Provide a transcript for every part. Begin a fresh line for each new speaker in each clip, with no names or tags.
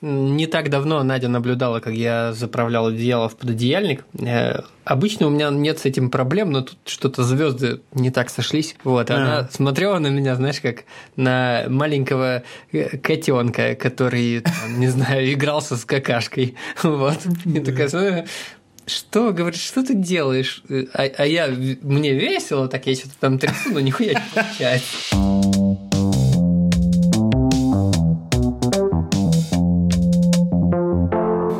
Не так давно Надя наблюдала, как я заправлял одеяло в пододеяльник. Э, обычно у меня нет с этим проблем, но тут что-то звезды не так сошлись. Вот, она а. смотрела на меня, знаешь, как на маленького э, котенка, который, там, не знаю, игрался с какашкой. Вот. И такая, что, говорит, что ты делаешь? А, а я, мне весело, так я что-то там трясу, но нихуя не получается.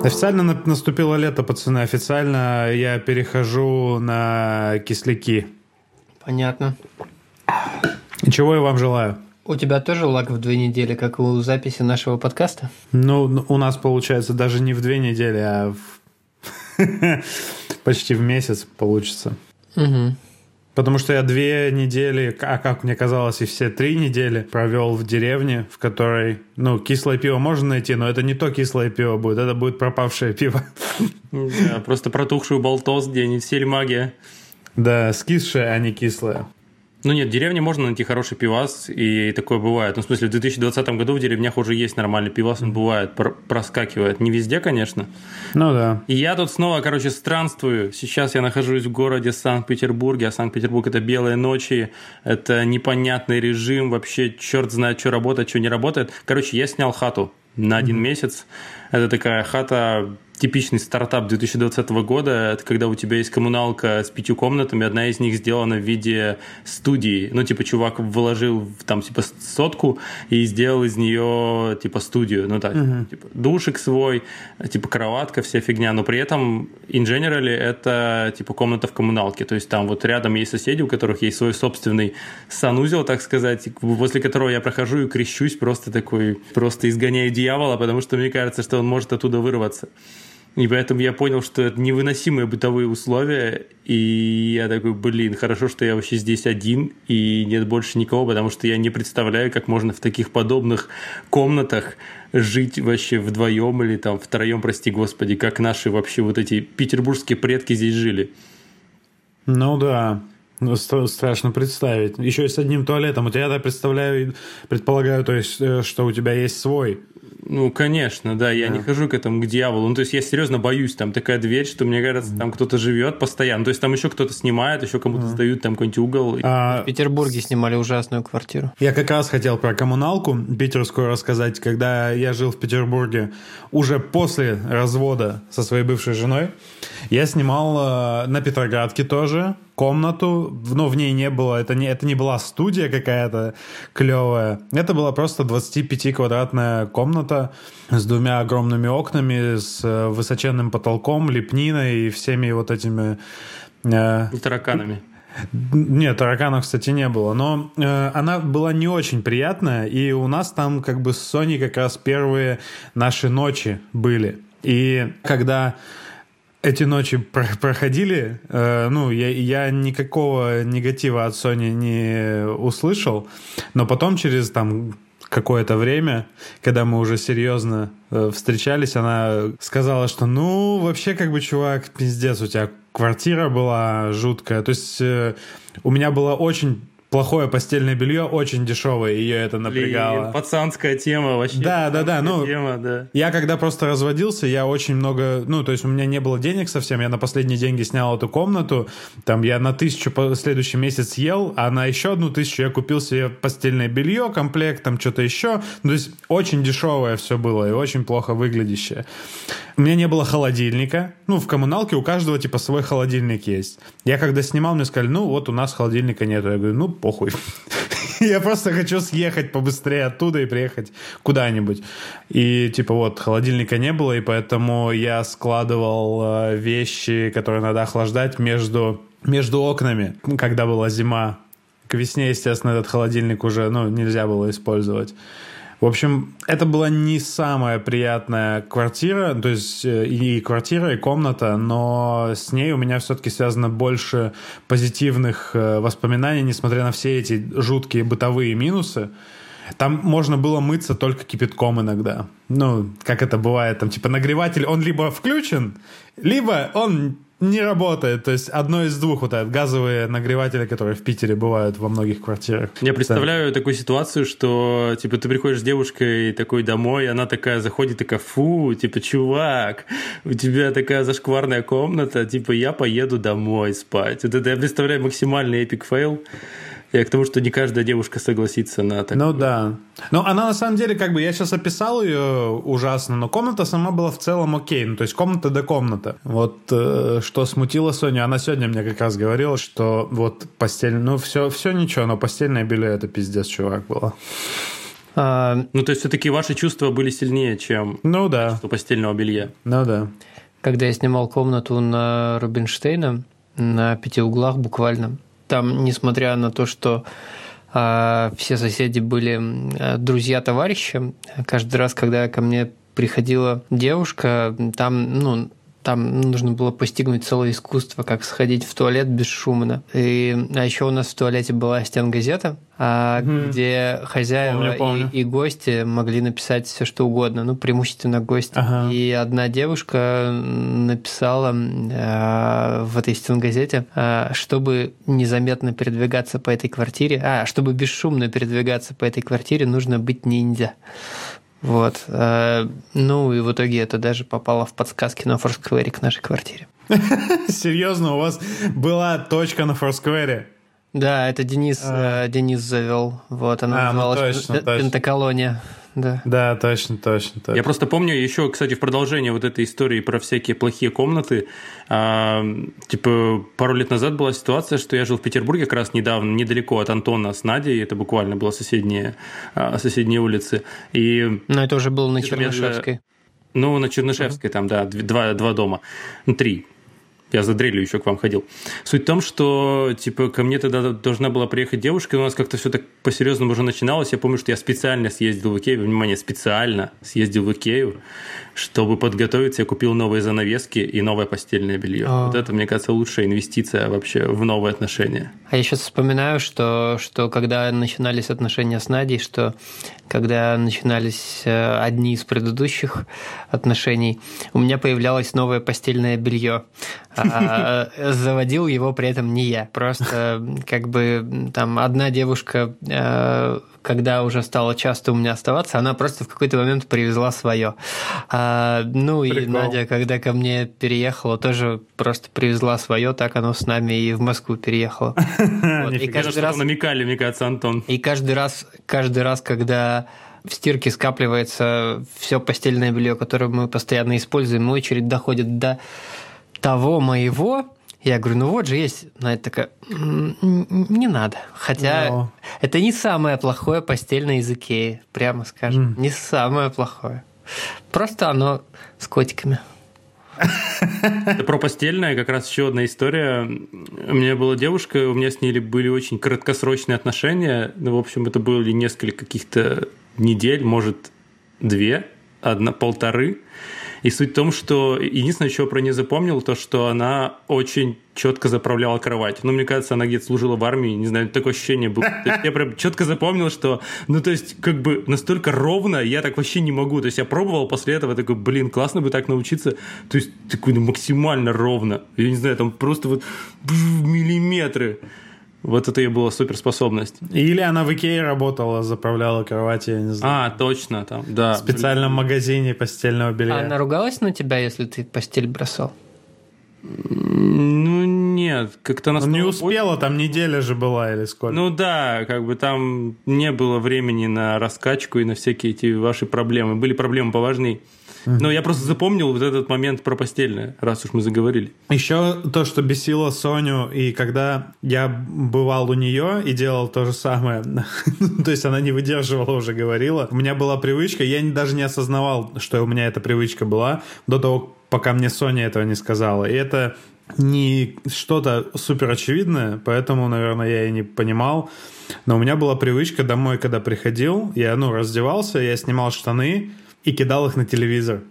Официально наступило лето, пацаны. Официально я перехожу на кисляки.
Понятно.
И чего я вам желаю?
У тебя тоже лаг в две недели, как у записи нашего подкаста?
Ну, у нас получается даже не в две недели, а в... почти в месяц получится.
Угу.
Потому что я две недели, а как мне казалось, и все три недели провел в деревне, в которой, ну, кислое пиво можно найти, но это не то кислое пиво будет, это будет пропавшее пиво.
Да, просто протухшую болтос где-нибудь, сельмагия.
Да, скисшее, а не кислое.
Ну нет, в деревне можно найти хороший пивас, и такое бывает. Ну, в смысле, в 2020 году в деревнях уже есть нормальный пивас, он бывает, проскакивает. Не везде, конечно.
Ну да.
И я тут снова, короче, странствую. Сейчас я нахожусь в городе Санкт-Петербурге, а Санкт-Петербург – это белые ночи, это непонятный режим, вообще черт знает, что работает, что не работает. Короче, я снял хату на один mm-hmm. месяц. Это такая хата типичный стартап 2020 года, это когда у тебя есть коммуналка с пятью комнатами, одна из них сделана в виде студии. Ну, типа, чувак вложил там, типа, сотку и сделал из нее, типа, студию. Ну, так, uh-huh. типа, душик свой, типа, кроватка, вся фигня. Но при этом in general это, типа, комната в коммуналке. То есть там вот рядом есть соседи, у которых есть свой собственный санузел, так сказать, возле которого я прохожу и крещусь, просто такой, просто изгоняю дьявола, потому что мне кажется, что он может оттуда вырваться. И поэтому я понял, что это невыносимые бытовые условия. И я такой, блин, хорошо, что я вообще здесь один, и нет больше никого, потому что я не представляю, как можно в таких подобных комнатах жить вообще вдвоем или там втроем, прости господи, как наши вообще вот эти петербургские предки здесь жили.
Ну да, ну, страшно представить. Еще и с одним туалетом. Тебя, я представляю, предполагаю, то есть, э, что у тебя есть свой.
Ну, конечно, да, я да. не хожу к этому, к дьяволу. Ну, то есть я серьезно боюсь, там такая дверь, что мне кажется, там кто-то живет постоянно. То есть там еще кто-то снимает, еще кому-то mm. сдают там какой-нибудь угол.
А... В Петербурге снимали ужасную квартиру.
Я как раз хотел про коммуналку питерскую рассказать. Когда я жил в Петербурге уже после развода со своей бывшей женой, я снимал э, на Петроградке тоже комнату, но в ней не было, это не, это не была студия какая-то клевая, это была просто 25-квадратная комната с двумя огромными окнами, с э, высоченным потолком, лепниной и всеми вот этими...
Э, и тараканами.
Нет, тараканов, кстати, не было. Но э, она была не очень приятная, и у нас там как бы с Соней как раз первые наши ночи были. И когда эти ночи проходили, э, ну, я, я никакого негатива от Sony не услышал, но потом через там какое-то время, когда мы уже серьезно э, встречались, она сказала, что ну, вообще, как бы, чувак, пиздец, у тебя квартира была жуткая. То есть э, у меня было очень плохое постельное белье очень дешевое, ее это напрягало. Блин,
пацанская тема вообще.
Да, да, да. Ну,
тема, да.
Я когда просто разводился, я очень много, ну, то есть у меня не было денег совсем, я на последние деньги снял эту комнату, там я на тысячу по следующий месяц съел, а на еще одну тысячу я купил себе постельное белье, комплект, там что-то еще. Ну, то есть очень дешевое все было и очень плохо выглядящее. У меня не было холодильника. Ну, в коммуналке у каждого типа свой холодильник есть. Я когда снимал, мне сказали, ну, вот у нас холодильника нету. Я говорю, ну, похуй. Я просто хочу съехать побыстрее оттуда и приехать куда-нибудь. И типа вот холодильника не было, и поэтому я складывал э, вещи, которые надо охлаждать между, между окнами, когда была зима. К весне, естественно, этот холодильник уже ну, нельзя было использовать. В общем, это была не самая приятная квартира, то есть э, и квартира, и комната, но с ней у меня все-таки связано больше позитивных э, воспоминаний, несмотря на все эти жуткие бытовые минусы. Там можно было мыться только кипятком иногда. Ну, как это бывает, там типа нагреватель, он либо включен, либо он не работает. То есть одно из двух вот это газовые нагреватели, которые в Питере бывают во многих квартирах.
Я представляю да. такую ситуацию, что типа ты приходишь с девушкой такой домой, она такая заходит, такая, фу, типа, чувак, у тебя такая зашкварная комната, типа, я поеду домой спать. Вот это я представляю максимальный epic fail. Я к тому, что не каждая девушка согласится на так.
Ну да. Ну, она на самом деле, как бы, я сейчас описал ее ужасно, но комната сама была в целом окей. Ну, то есть комната да комната. Вот э, что смутило Соню, она сегодня мне как раз говорила, что вот постель, ну, все, все ничего, но постельное белье это пиздец, чувак, было.
А... Ну, то есть, все-таки ваши чувства были сильнее, чем
ну, да.
постельного белья.
Ну да.
Когда я снимал комнату на Рубинштейна, на пяти углах буквально, там, несмотря на то, что а, все соседи были друзья-товарищи, каждый раз, когда ко мне приходила девушка, там, ну, там нужно было постигнуть целое искусство, как сходить в туалет бесшумно. И, а еще у нас в туалете была стенгазета, а, угу. где хозяева помню, помню. И, и гости могли написать все что угодно, ну, преимущественно гости. Ага. И одна девушка написала а, в этой стенгазете, а, чтобы незаметно передвигаться по этой квартире, а, чтобы бесшумно передвигаться по этой квартире, нужно быть ниндзя. Вот. Э, ну и в итоге это даже попало в подсказки на Форсквере к нашей квартире.
Серьезно, у вас была точка на Форсквере?
Да, это Денис, а. э, Денис завел. Вот, она а, ну называлась ну, точно, точно. Пентаколония да.
Да, точно, точно, точно.
Я просто помню еще, кстати, в продолжение вот этой истории про всякие плохие комнаты, а, типа пару лет назад была ситуация, что я жил в Петербурге как раз недавно, недалеко от Антона с Надей, это буквально была соседняя, а, соседние улицы. И
Но это уже было на Чернышевской.
Ну, на Чернышевской uh-huh. там, да, два, два дома, ну, три, я за дрелью еще к вам ходил. Суть в том, что, типа, ко мне тогда должна была приехать девушка, и у нас как-то все так по-серьезному уже начиналось. Я помню, что я специально съездил в Икею, внимание, специально съездил в Икею, чтобы подготовиться, я купил новые занавески и новое постельное белье. А. Вот это, мне кажется, лучшая инвестиция вообще в новые отношения.
А я сейчас вспоминаю, что, что когда начинались отношения с Надей, что когда начинались э, одни из предыдущих отношений, у меня появлялось новое постельное белье. А, заводил его при этом не я. Просто как бы там одна девушка э, когда уже стало часто у меня оставаться, она просто в какой-то момент привезла свое. А, ну Прикол. и Надя, когда ко мне переехала, тоже просто привезла свое, так оно с нами и в Москву переехало.
И каждый раз намекали, мне кажется, Антон.
И каждый раз, каждый раз, когда в стирке скапливается все постельное белье, которое мы постоянно используем, очередь доходит до того моего, я говорю, ну вот же есть. Надя такая, не надо. Хотя Но... это не самое плохое постельное из Икеи, прямо скажем. Mm. Не самое плохое. Просто оно с котиками.
Это про постельное как раз еще одна история. У меня была девушка, у меня с ней были очень краткосрочные отношения. Ну, в общем, это были несколько каких-то недель, может, две, одна, полторы. И суть в том, что единственное, чего про нее запомнил, то, что она очень четко заправляла кровать. Ну, мне кажется, она где-то служила в армии, не знаю, такое ощущение было. То есть я прям четко запомнил, что, ну, то есть, как бы настолько ровно я так вообще не могу. То есть я пробовал после этого, такой, блин, классно бы так научиться. То есть, такой, ну, максимально ровно. Я не знаю, там просто вот миллиметры. Вот это ее была суперспособность.
Или она в Икее работала, заправляла кровати, я не знаю.
А, точно, там, да.
В специальном магазине постельного белья.
А она ругалась на тебя, если ты постель бросал?
Ну, нет, как-то она...
Ну, не успела, там неделя же была или сколько.
Ну да, как бы там не было времени на раскачку и на всякие эти ваши проблемы. Были проблемы Но я просто запомнил вот этот момент про постельное, раз уж мы заговорили.
Еще то, что бесило Соню, и когда я бывал у нее и делал то же самое, то есть она не выдерживала, уже говорила, у меня была привычка, я даже не осознавал, что у меня эта привычка была до того, пока мне Соня этого не сказала. И это не что-то супер очевидное, поэтому, наверное, я и не понимал. Но у меня была привычка домой, когда приходил, я, ну, раздевался, я снимал штаны, и кидал их на телевизор.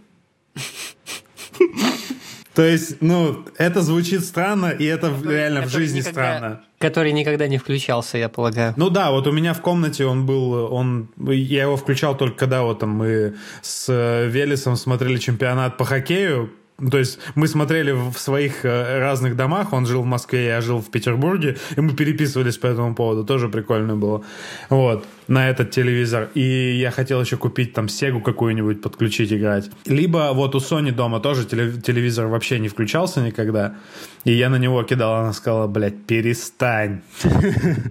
То есть, ну, это звучит странно, и это реально в жизни странно.
Который никогда не включался, я полагаю.
Ну да, вот у меня в комнате он был, он, я его включал только когда вот там мы с Велесом смотрели чемпионат по хоккею, то есть мы смотрели в своих э, разных домах, он жил в Москве, я жил в Петербурге, и мы переписывались по этому поводу, тоже прикольно было. Вот, на этот телевизор. И я хотел еще купить там Сегу какую-нибудь, подключить, играть. Либо вот у Sony дома тоже телевизор вообще не включался никогда, и я на него кидал, она сказала, блядь, перестань.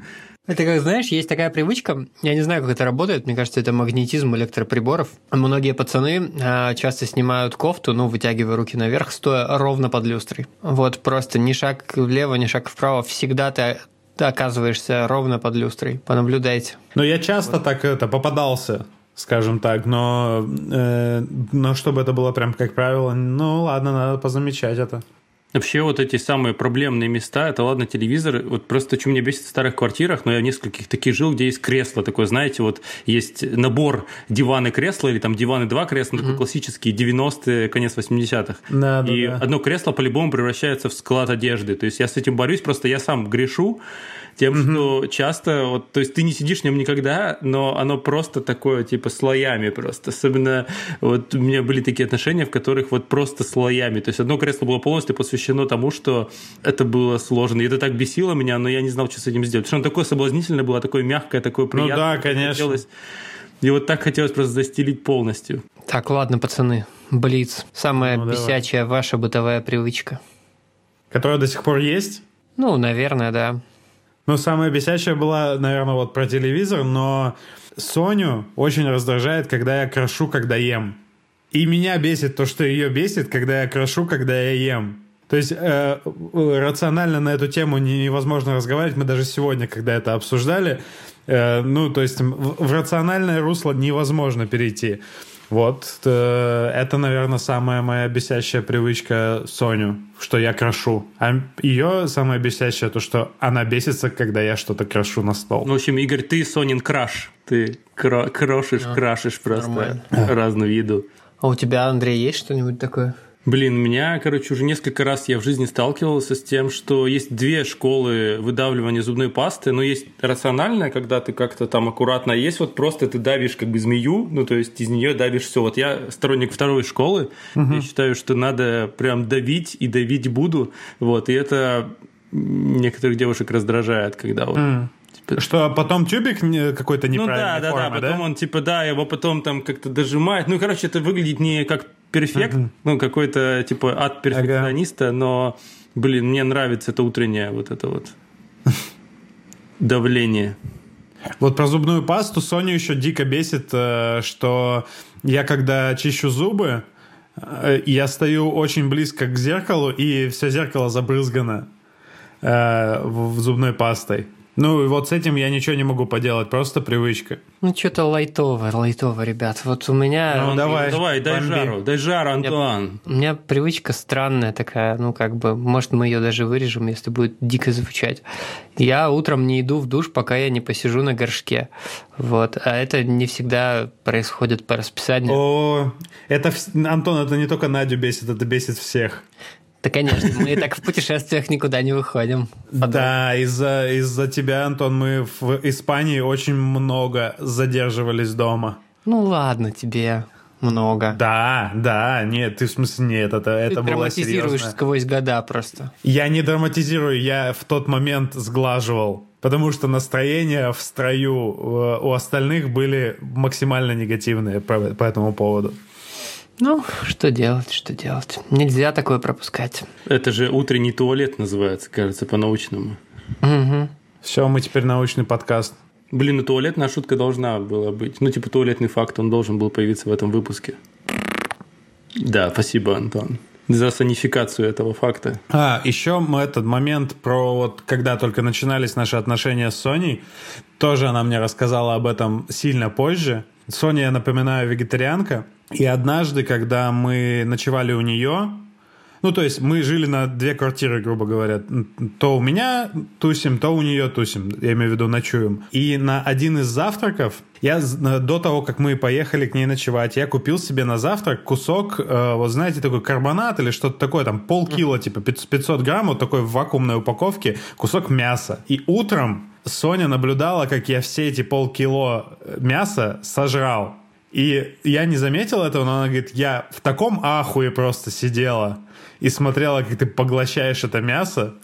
Это как, знаешь, есть такая привычка, я не знаю, как это работает, мне кажется, это магнетизм электроприборов. Многие пацаны а, часто снимают кофту, ну, вытягивая руки наверх, стоя ровно под люстрой. Вот просто ни шаг влево, ни шаг вправо, всегда ты оказываешься ровно под люстрой. Понаблюдайте.
Ну, я часто вот. так это попадался скажем так, но, э, но чтобы это было прям как правило, ну ладно, надо позамечать это.
Вообще вот эти самые проблемные места, это ладно телевизор, вот просто что меня бесит в старых квартирах, но я в нескольких таких жил, где есть кресло такое, знаете, вот есть набор диваны кресла или там диваны два кресла, mm-hmm. такой классический 90-е, конец 80-х. Да, да, и да. одно кресло по-любому превращается в склад одежды. То есть я с этим борюсь, просто я сам грешу, тем, mm-hmm. что часто, вот, то есть ты не сидишь в нем никогда, но оно просто такое, типа, слоями просто. Особенно вот у меня были такие отношения, в которых вот просто слоями. То есть одно кресло было полностью посвящено тому, что это было сложно. И это так бесило меня, но я не знал, что с этим сделать. Потому что оно такое соблазнительное было, такое мягкое, такое приятное.
Ну да, конечно. Хотелось.
И вот так хотелось просто застелить полностью.
Так, ладно, пацаны. Блиц. Самая ну, бесячая давай. ваша бытовая привычка.
Которая до сих пор есть?
Ну, наверное, да.
Ну, самая бесячая была, наверное, вот про телевизор, но Соню очень раздражает, когда я крошу, когда ем. И меня бесит то, что ее бесит, когда я крошу, когда я ем. То есть э, рационально на эту тему невозможно разговаривать. Мы даже сегодня, когда это обсуждали, э, ну, то есть в, в рациональное русло невозможно перейти. Вот, э, это, наверное, самая моя бесящая привычка Соню, что я крошу. А ее самая бесящая то, что она бесится, когда я что-то крошу на стол.
Ну, в общем, Игорь, ты Сонин краш. Ты кро крошишь, а, крашишь просто нормально. разную виду.
А у тебя, Андрей, есть что-нибудь такое?
Блин, меня, короче, уже несколько раз я в жизни сталкивался с тем, что есть две школы выдавливания зубной пасты, но есть рациональная, когда ты как-то там аккуратно, а есть вот просто ты давишь как бы змею, ну то есть из нее давишь все. Вот я сторонник второй школы, угу. я считаю, что надо прям давить и давить буду, вот, и это некоторых девушек раздражает, когда вот mm.
Что потом тюбик какой-то неправильный.
Ну да, да, формы, да. Потом да? он типа да, его потом там как-то дожимает. Ну короче, это выглядит не как перфект, ага. ну какой-то типа от перфекциониста, ага. но блин, мне нравится это утреннее вот это вот давление.
Вот про зубную пасту Соню еще дико бесит, э, что я когда чищу зубы, э, я стою очень близко к зеркалу, и все зеркало забрызгано э, в зубной пастой. Ну, и вот с этим я ничего не могу поделать, просто привычка.
Ну, что-то лайтово, лайтово, ребят. Вот у меня...
Ну, давай, давай, дай бомби. жару, дай жару, Антуан.
У меня привычка странная такая, ну, как бы, может, мы ее даже вырежем, если будет дико звучать. Я утром не иду в душ, пока я не посижу на горшке. Вот. А это не всегда происходит по расписанию.
О, это, Антон, это не только Надю бесит, это бесит всех.
Да, конечно, мы так в путешествиях никуда не выходим.
Да, из-за из тебя, Антон, мы в Испании очень много задерживались дома.
Ну ладно тебе много.
Да, да, нет, ты в смысле нет, это, ты это было серьезно.
сквозь года просто.
Я не драматизирую, я в тот момент сглаживал. Потому что настроения в строю э, у остальных были максимально негативные по, по этому поводу.
Ну, что делать, что делать. Нельзя такое пропускать.
Это же утренний туалет называется, кажется, по-научному.
Угу. Все, мы теперь научный подкаст.
Блин, ну туалетная шутка должна была быть. Ну, типа туалетный факт, он должен был появиться в этом выпуске. Да, спасибо, Антон за санификацию этого факта.
А, еще мы этот момент про вот, когда только начинались наши отношения с Соней, тоже она мне рассказала об этом сильно позже. Соня, я напоминаю, вегетарианка, и однажды, когда мы ночевали у нее, ну, то есть мы жили на две квартиры, грубо говоря. То у меня тусим, то у нее тусим. Я имею в виду ночуем. И на один из завтраков, я до того, как мы поехали к ней ночевать, я купил себе на завтрак кусок, э, вот знаете, такой карбонат или что-то такое, там полкило, типа 500 грамм, вот такой в вакуумной упаковке, кусок мяса. И утром Соня наблюдала, как я все эти полкило мяса сожрал. И я не заметил этого, но она говорит, я в таком ахуе просто сидела и смотрела, как ты поглощаешь это мясо.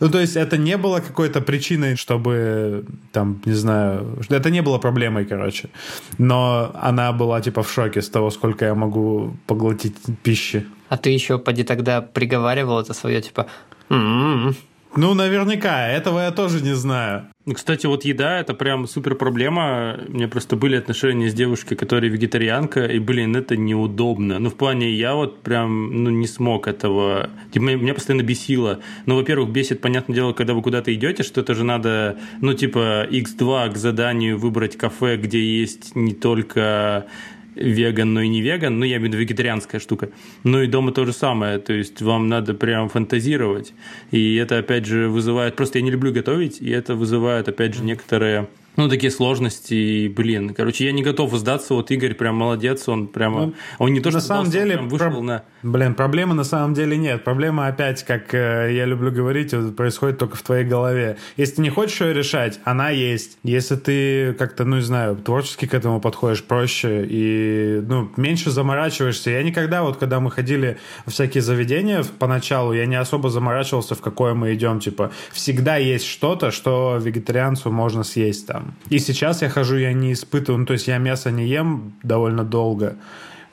Ну, то есть это не было какой-то причиной, чтобы, там, не знаю, это не было проблемой, короче. Но она была, типа, в шоке с того, сколько я могу поглотить пищи.
А ты еще, поди, тогда приговаривал это свое, типа, м-м-м.
Ну, наверняка, этого я тоже не знаю.
Ну, кстати, вот еда – это прям супер проблема. У меня просто были отношения с девушкой, которая вегетарианка, и, блин, это неудобно. Ну, в плане, я вот прям ну, не смог этого. Типа, меня постоянно бесило. Ну, во-первых, бесит, понятное дело, когда вы куда-то идете, что это же надо, ну, типа, x2 к заданию выбрать кафе, где есть не только веган, но и не веган, ну, я имею в виду вегетарианская штука. Ну, и дома то же самое, то есть вам надо прям фантазировать. И это, опять же, вызывает... Просто я не люблю готовить, и это вызывает, опять же, некоторые ну, такие сложности, блин. Короче, я не готов сдаться. Вот Игорь прям молодец, он прямо... Ну, он не то,
на
что
самом
сдался,
деле,
прям вышел
про...
на...
Блин, проблемы на самом деле нет. Проблема опять, как э, я люблю говорить, происходит только в твоей голове. Если ты не хочешь ее решать, она есть. Если ты как-то, ну, не знаю, творчески к этому подходишь проще и, ну, меньше заморачиваешься. Я никогда, вот, когда мы ходили в всякие заведения поначалу, я не особо заморачивался, в какое мы идем. Типа, всегда есть что-то, что вегетарианцу можно съесть там. И сейчас я хожу, я не испытываю, ну, то есть я мясо не ем довольно долго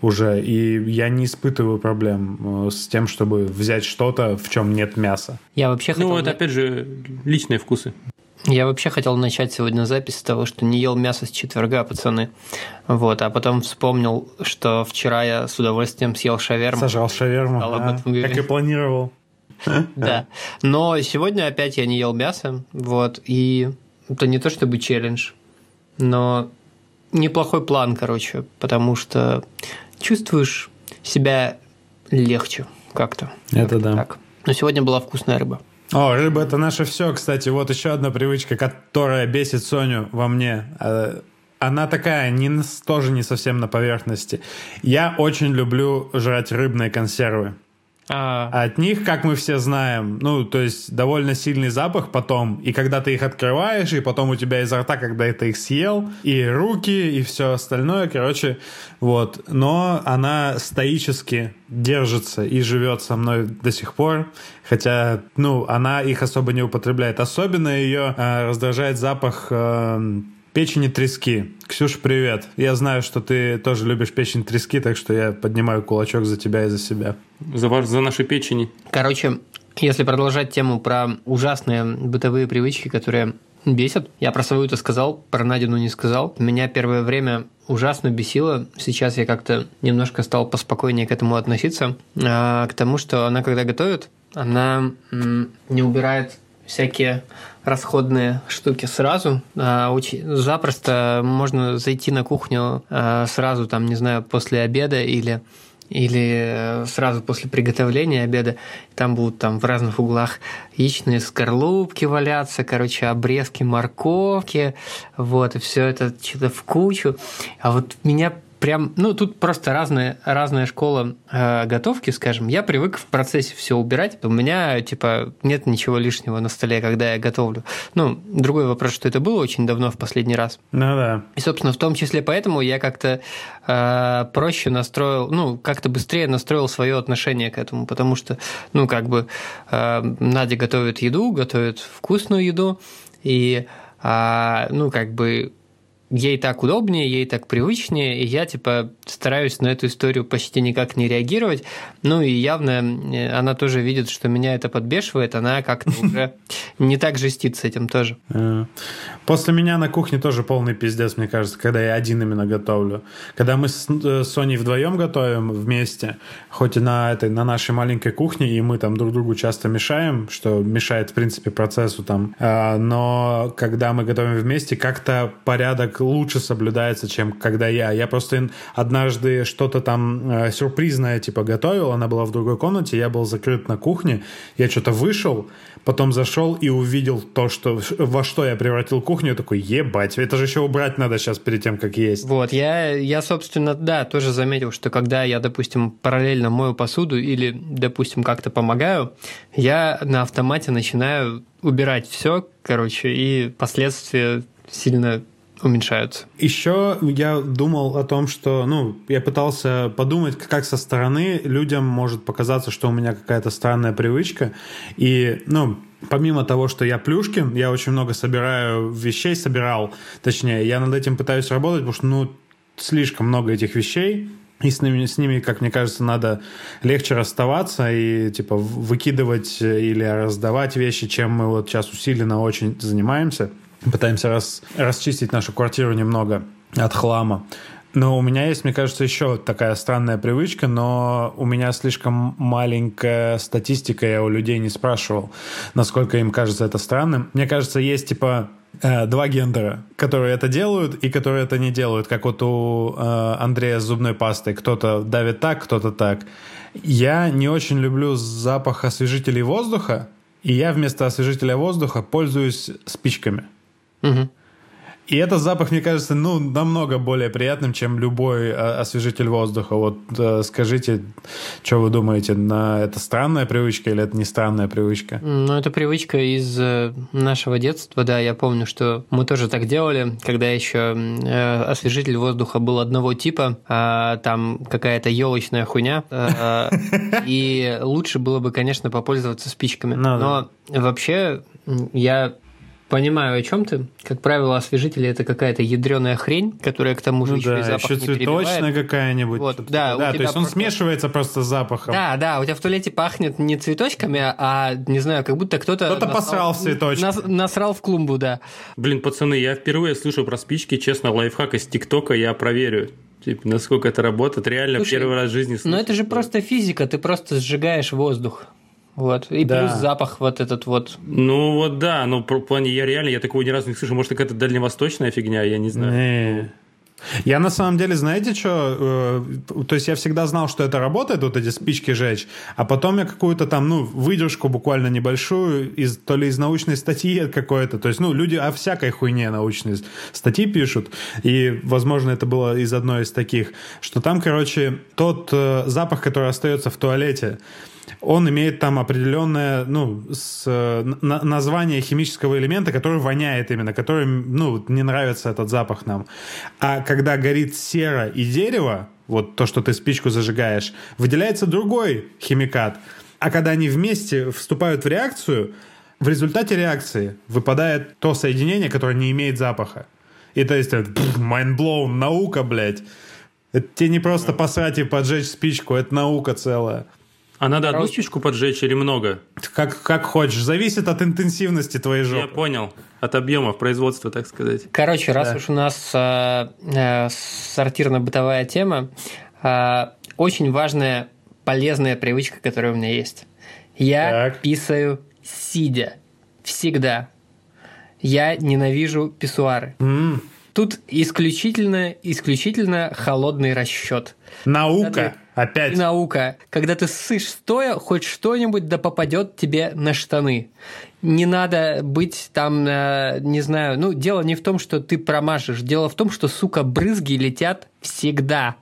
уже, и я не испытываю проблем э, с тем, чтобы взять что-то, в чем нет мяса.
Я вообще хотел...
Ну, это, опять же, личные вкусы.
Я вообще хотел начать сегодня запись с того, что не ел мясо с четверга, пацаны. Вот, а потом вспомнил, что вчера я с удовольствием съел шаверму.
Сажал шаверму, а, как и планировал.
Да. Но сегодня опять я не ел мясо, вот, и это не то чтобы челлендж, но неплохой план, короче, потому что чувствуешь себя легче как-то.
Это да.
Так. Но сегодня была вкусная рыба.
О, рыба это наше все, кстати. Вот еще одна привычка, которая бесит Соню во мне. Э, Она такая, не, тоже не совсем на поверхности. Я очень люблю жрать рыбные консервы.
А,
От них, как мы все знаем, ну, то есть довольно сильный запах потом, и когда ты их открываешь, и потом у тебя изо рта, когда ты их съел, и руки, и все остальное, короче, вот. Но она стоически держится и живет со мной до сих пор, хотя, ну, она их особо не употребляет. Особенно ее э, раздражает запах э, печени трески. Ксюш, привет. Я знаю, что ты тоже любишь печень трески, так что я поднимаю кулачок за тебя и за себя.
За, ваш, за наши печени.
Короче, если продолжать тему про ужасные бытовые привычки, которые бесят, я про свою это сказал, про Надину не сказал. Меня первое время ужасно бесило. Сейчас я как-то немножко стал поспокойнее к этому относиться. А, к тому, что она, когда готовит, она м, не убирает всякие расходные штуки сразу. А, очень запросто можно зайти на кухню а, сразу, там, не знаю, после обеда или или сразу после приготовления обеда, там будут там в разных углах яичные скорлупки валяться, короче, обрезки морковки, вот, и все это что-то в кучу. А вот меня прям, ну, тут просто разная, разная школа э, готовки, скажем. Я привык в процессе все убирать. У меня, типа, нет ничего лишнего на столе, когда я готовлю. Ну, другой вопрос, что это было очень давно в последний раз.
Ну да.
И, собственно, в том числе поэтому я как-то э, проще настроил, ну, как-то быстрее настроил свое отношение к этому, потому что, ну, как бы э, Надя готовит еду, готовит вкусную еду, и, э, ну, как бы ей так удобнее, ей так привычнее, и я, типа, стараюсь на эту историю почти никак не реагировать. Ну и явно э, она тоже видит, что меня это подбешивает, она как-то уже не так жестит с этим тоже.
Э, После меня на кухне тоже полный пиздец, мне кажется, когда я один именно готовлю. Когда мы с э, Соней вдвоем готовим вместе, хоть и на этой, на нашей маленькой кухне, и мы там друг другу часто мешаем, что мешает, в принципе, процессу там. Но когда мы готовим вместе, как-то порядок лучше соблюдается, чем когда я. Я просто однажды что-то там э, сюрпризное типа готовил, она была в другой комнате, я был закрыт на кухне, я что-то вышел, потом зашел и увидел то, что, во что я превратил кухню, я такой, ебать, это же еще убрать надо сейчас перед тем, как есть.
Вот, я, я, собственно, да, тоже заметил, что когда я, допустим, параллельно мою посуду или, допустим, как-то помогаю, я на автомате начинаю убирать все, короче, и последствия сильно уменьшаются.
Еще я думал о том, что, ну, я пытался подумать, как со стороны людям может показаться, что у меня какая-то странная привычка. И, ну, помимо того, что я Плюшкин, я очень много собираю вещей, собирал, точнее, я над этим пытаюсь работать, потому что, ну, слишком много этих вещей, и с ними, с ними, как мне кажется, надо легче расставаться и типа выкидывать или раздавать вещи, чем мы вот сейчас усиленно очень занимаемся. Пытаемся рас, расчистить нашу квартиру немного от хлама. Но у меня есть, мне кажется, еще такая странная привычка, но у меня слишком маленькая статистика, я у людей не спрашивал, насколько им кажется это странным. Мне кажется, есть типа э, два гендера, которые это делают и которые это не делают, как вот у э, Андрея с зубной пастой. Кто-то давит так, кто-то так. Я не очень люблю запах освежителей воздуха, и я вместо освежителя воздуха пользуюсь спичками. Угу. И этот запах, мне кажется, ну, намного более приятным, чем любой а, освежитель воздуха. Вот э, скажите, что вы думаете, на это странная привычка или это не странная привычка?
Ну, это привычка из э, нашего детства, да. Я помню, что мы тоже так делали, когда еще э, освежитель воздуха был одного типа, а там какая-то елочная хуйня. И лучше было бы, конечно, попользоваться спичками. Ну Но вообще я Понимаю, о чем ты. Как правило, освежители это какая-то ядреная хрень, которая к тому же ну, еще да, и запах еще
цветочная какая-нибудь. Вот, да, да то есть он просто... смешивается просто с запахом.
Да, да, у тебя в туалете пахнет не цветочками, а, не знаю, как будто кто-то...
Кто-то посрал в цветочки. Нас,
насрал в клумбу, да.
Блин, пацаны, я впервые слышу про спички, честно, лайфхак из ТикТока я проверю. Типа, насколько это работает, реально Слушай, первый раз в жизни
слышу. Но это же просто физика, ты просто сжигаешь воздух. Вот. И да. плюс запах вот этот вот.
Ну вот да, но в плане я реально, я такого ни разу не слышал. Может, какая-то дальневосточная фигня, я не знаю. Не.
Я на самом деле, знаете что, э, то есть я всегда знал, что это работает, вот эти спички жечь, а потом я какую-то там, ну, выдержку буквально небольшую, из, то ли из научной статьи какой-то, то есть, ну, люди о всякой хуйне научной статьи пишут, и, возможно, это было из одной из таких, что там, короче, тот э, запах, который остается в туалете, он имеет там определенное ну, с, на, название химического элемента, который воняет именно, который ну, не нравится этот запах нам. А когда горит сера и дерево, вот то, что ты спичку зажигаешь, выделяется другой химикат. А когда они вместе вступают в реакцию, в результате реакции выпадает то соединение, которое не имеет запаха. И то есть, mind blown, наука, блядь. Это тебе не просто посрать и поджечь спичку, это наука целая.
А надо одну спичку поджечь или много?
Как, как хочешь. Зависит от интенсивности твоей жопы.
Я понял. От объемов производства, так сказать.
Короче, раз да. уж у нас э, э, сортирно-бытовая тема, э, очень важная полезная привычка, которая у меня есть. Я так. писаю сидя. Всегда. Я ненавижу писсуары. Mm. Тут исключительно, исключительно холодный расчет.
Наука. Опять.
И наука. Когда ты ссышь стоя, хоть что-нибудь да попадет тебе на штаны. Не надо быть там, э, не знаю, ну, дело не в том, что ты промажешь. Дело в том, что, сука, брызги летят всегда.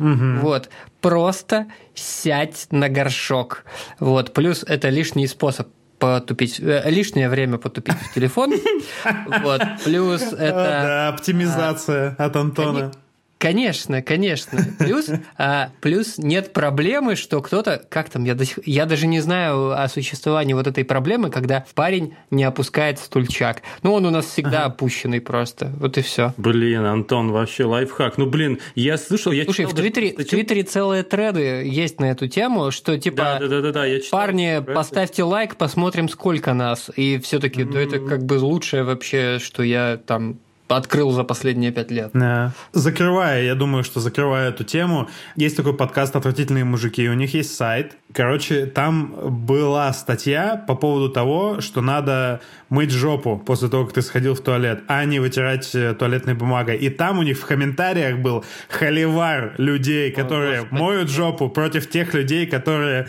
Угу. Вот. Просто сядь на горшок. Вот. Плюс это лишний способ потупить, э, лишнее время потупить в телефон. Вот. Плюс это...
Да, оптимизация от Антона.
Конечно, конечно. Плюс, а, плюс нет проблемы, что кто-то, как там, я, до сих, я даже не знаю о существовании вот этой проблемы, когда парень не опускает стульчак. Ну, он у нас всегда ага. опущенный просто. Вот и все.
Блин, Антон, вообще лайфхак. Ну, блин, я слышал, я
Слушай, читал, в Твиттере, в Твиттере целые треды есть на эту тему, что типа, да, да, да, да, да, я читал, парни, поставьте лайк, посмотрим, сколько нас. И все-таки, mm-hmm. да, это как бы лучшее вообще, что я там открыл за последние пять лет.
Да. Закрывая, я думаю, что закрывая эту тему, есть такой подкаст «Отвратительные мужики», у них есть сайт. Короче, там была статья по поводу того, что надо мыть жопу после того, как ты сходил в туалет, а не вытирать э, туалетной бумагой. И там у них в комментариях был холивар людей, которые О, моют жопу против тех людей, которые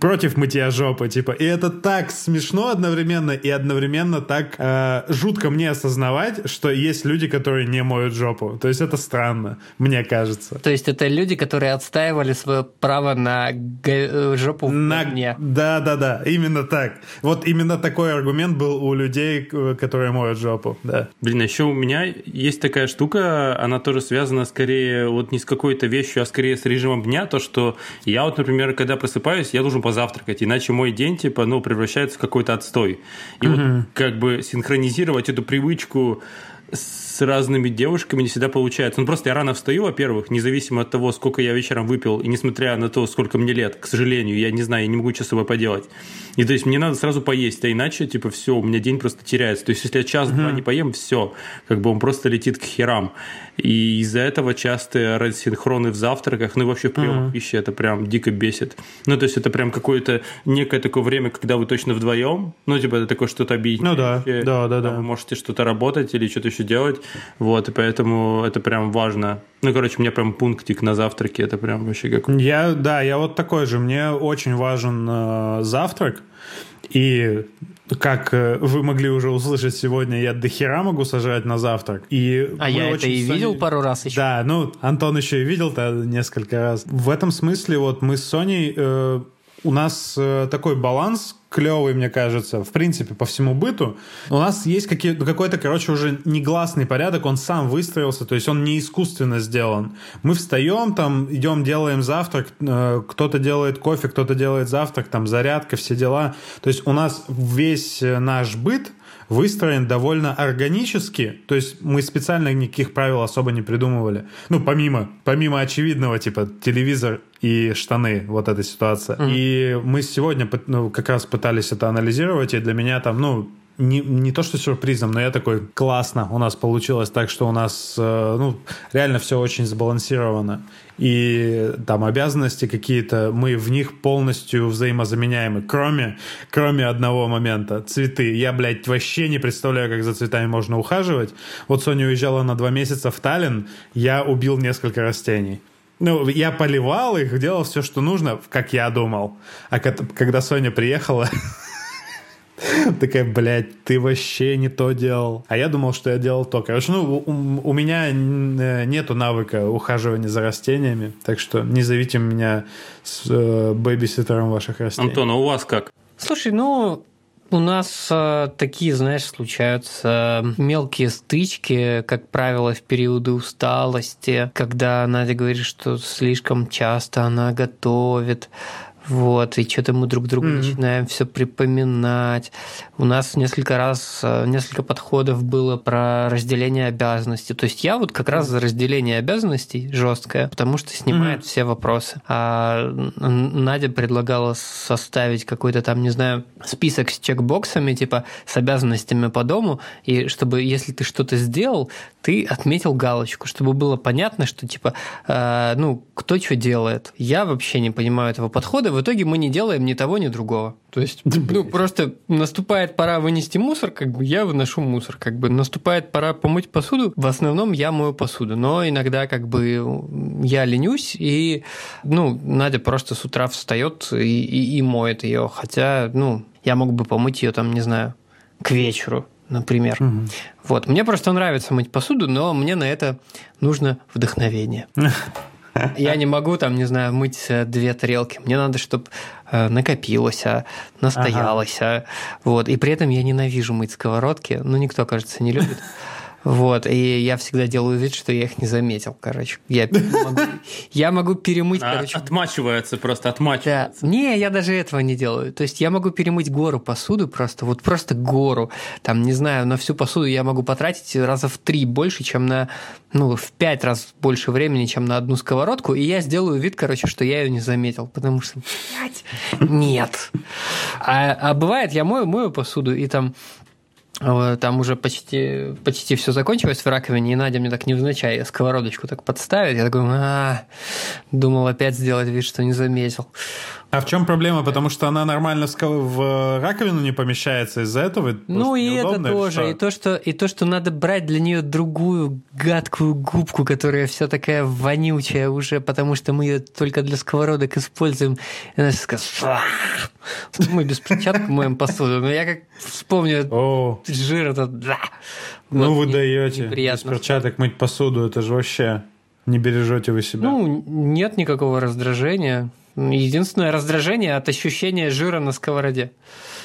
против мытья жопы, типа. И это так смешно одновременно и одновременно так э, жутко мне осознавать, что есть люди, которые не моют жопу. То есть это странно, мне кажется.
То есть это люди, которые отстаивали свое право на г- жопу
на...
говне.
Да, да, да, именно так. Вот именно такой аргумент был у людей, которые моют жопу, да.
Блин, а еще у меня есть такая штука, она тоже связана скорее вот не с какой-то вещью, а скорее с режимом дня, то, что я вот, например, когда просыпаюсь, я должен позавтракать, иначе мой день, типа, ну, превращается в какой-то отстой. И угу. вот как бы синхронизировать эту привычку с разными девушками не всегда получается. Ну, просто я рано встаю, во-первых, независимо от того, сколько я вечером выпил, и несмотря на то, сколько мне лет, к сожалению, я не знаю, я не могу что с собой поделать. И то есть мне надо сразу поесть, а иначе, типа, все, у меня день просто теряется. То есть если я час-два не поем, все, как бы он просто летит к херам. И из-за этого частые рассинхроны в завтраках, ну и вообще в приемах uh-huh. пищи, это прям дико бесит. Ну, то есть это прям какое-то некое такое время, когда вы точно вдвоем, ну, типа, это такое что-то обидеть.
Ну да, да, да, да.
Вы можете что-то работать или что-то еще делать, вот, и поэтому это прям важно. Ну, короче, у меня прям пунктик на завтраке, это прям вообще как...
Я, да, я вот такой же, мне очень важен э, завтрак, и как э, вы могли уже услышать сегодня, я до хера могу сажать на завтрак. И
а я это и видел пару раз еще.
Да, ну, Антон еще и видел-то несколько раз. В этом смысле вот мы с Соней... Э, у нас э, такой баланс клевый, мне кажется, в принципе, по всему быту. У нас есть какие, какой-то, короче, уже негласный порядок, он сам выстроился, то есть он не искусственно сделан. Мы встаем, там, идем, делаем завтрак, э, кто-то делает кофе, кто-то делает завтрак, там, зарядка, все дела. То есть у нас весь э, наш быт — выстроен довольно органически, то есть мы специально никаких правил особо не придумывали. Ну, помимо, помимо очевидного, типа телевизор и штаны, вот эта ситуация. Mm-hmm. И мы сегодня ну, как раз пытались это анализировать, и для меня там, ну, не, не то что сюрпризом, но я такой, классно, у нас получилось так, что у нас, э, ну, реально все очень сбалансировано. И там обязанности какие-то, мы в них полностью взаимозаменяемы, кроме, кроме одного момента. Цветы. Я, блядь, вообще не представляю, как за цветами можно ухаживать. Вот Соня уезжала на два месяца в Таллин, я убил несколько растений. Ну, я поливал их, делал все, что нужно, как я думал. А когда Соня приехала, Такая, блядь, ты вообще не то делал. А я думал, что я делал то. Короче, ну, у, у меня э, нету навыка ухаживания за растениями, так что не зовите меня с э, бэбиситером ваших растений.
Антон, а у вас как?
Слушай, ну, у нас э, такие, знаешь, случаются мелкие стычки, как правило, в периоды усталости, когда Надя говорит, что слишком часто она готовит, вот, и что-то мы друг другу mm-hmm. начинаем все припоминать. У нас несколько раз, э, несколько подходов было про разделение обязанностей. То есть я вот как раз за разделение обязанностей жесткое, потому что снимает mm-hmm. все вопросы. А Надя предлагала составить какой-то там, не знаю, список с чекбоксами, типа с обязанностями по дому, и чтобы, если ты что-то сделал, ты отметил галочку, чтобы было понятно, что типа, э, ну, кто что делает. Я вообще не понимаю этого подхода, в итоге мы не делаем ни того, ни другого. То есть, ну, просто наступает пора вынести мусор, как бы я выношу мусор, как бы наступает пора помыть посуду, в основном я мою посуду, но иногда как бы я ленюсь, и, ну, Надя просто с утра встает и, и, и моет ее, хотя, ну, я мог бы помыть ее там, не знаю, к вечеру, например. Угу. Вот. Мне просто нравится мыть посуду, но мне на это нужно вдохновение. Я не могу там, не знаю, мыть э, две тарелки. Мне надо, чтобы э, накопилось, а настоялось. Ага. А, вот. И при этом я ненавижу мыть сковородки. Ну, никто, кажется, не любит. Вот, и я всегда делаю вид, что я их не заметил, короче. Я могу, я могу перемыть, а, короче.
Отмачивается просто, отмачивается.
Да. Не, я даже этого не делаю. То есть я могу перемыть гору посуды просто, вот просто гору. Там, не знаю, на всю посуду я могу потратить раза в три больше, чем на, ну, в пять раз больше времени, чем на одну сковородку, и я сделаю вид, короче, что я ее не заметил, потому что, блядь, нет. А, а бывает, я мою, мою посуду, и там Там уже почти, почти все закончилось в раковине, и Надя мне так невзначай сковородочку так подставит. Я такой, а, думал опять сделать вид, что не заметил.
А в чем проблема? Потому что она нормально в раковину не помещается из-за этого?
Ну и это тоже. И то, что, и то, что надо брать для нее другую гадкую губку, которая вся такая вонючая уже, потому что мы ее только для сковородок используем. И она скажет, мы без перчаток моем посуду. Но я как вспомню О. жир этот. Да.
Ну вот, вы даете без перчаток мыть посуду, это же вообще не бережете вы себя.
Ну, нет никакого раздражения. Единственное раздражение от ощущения жира на сковороде.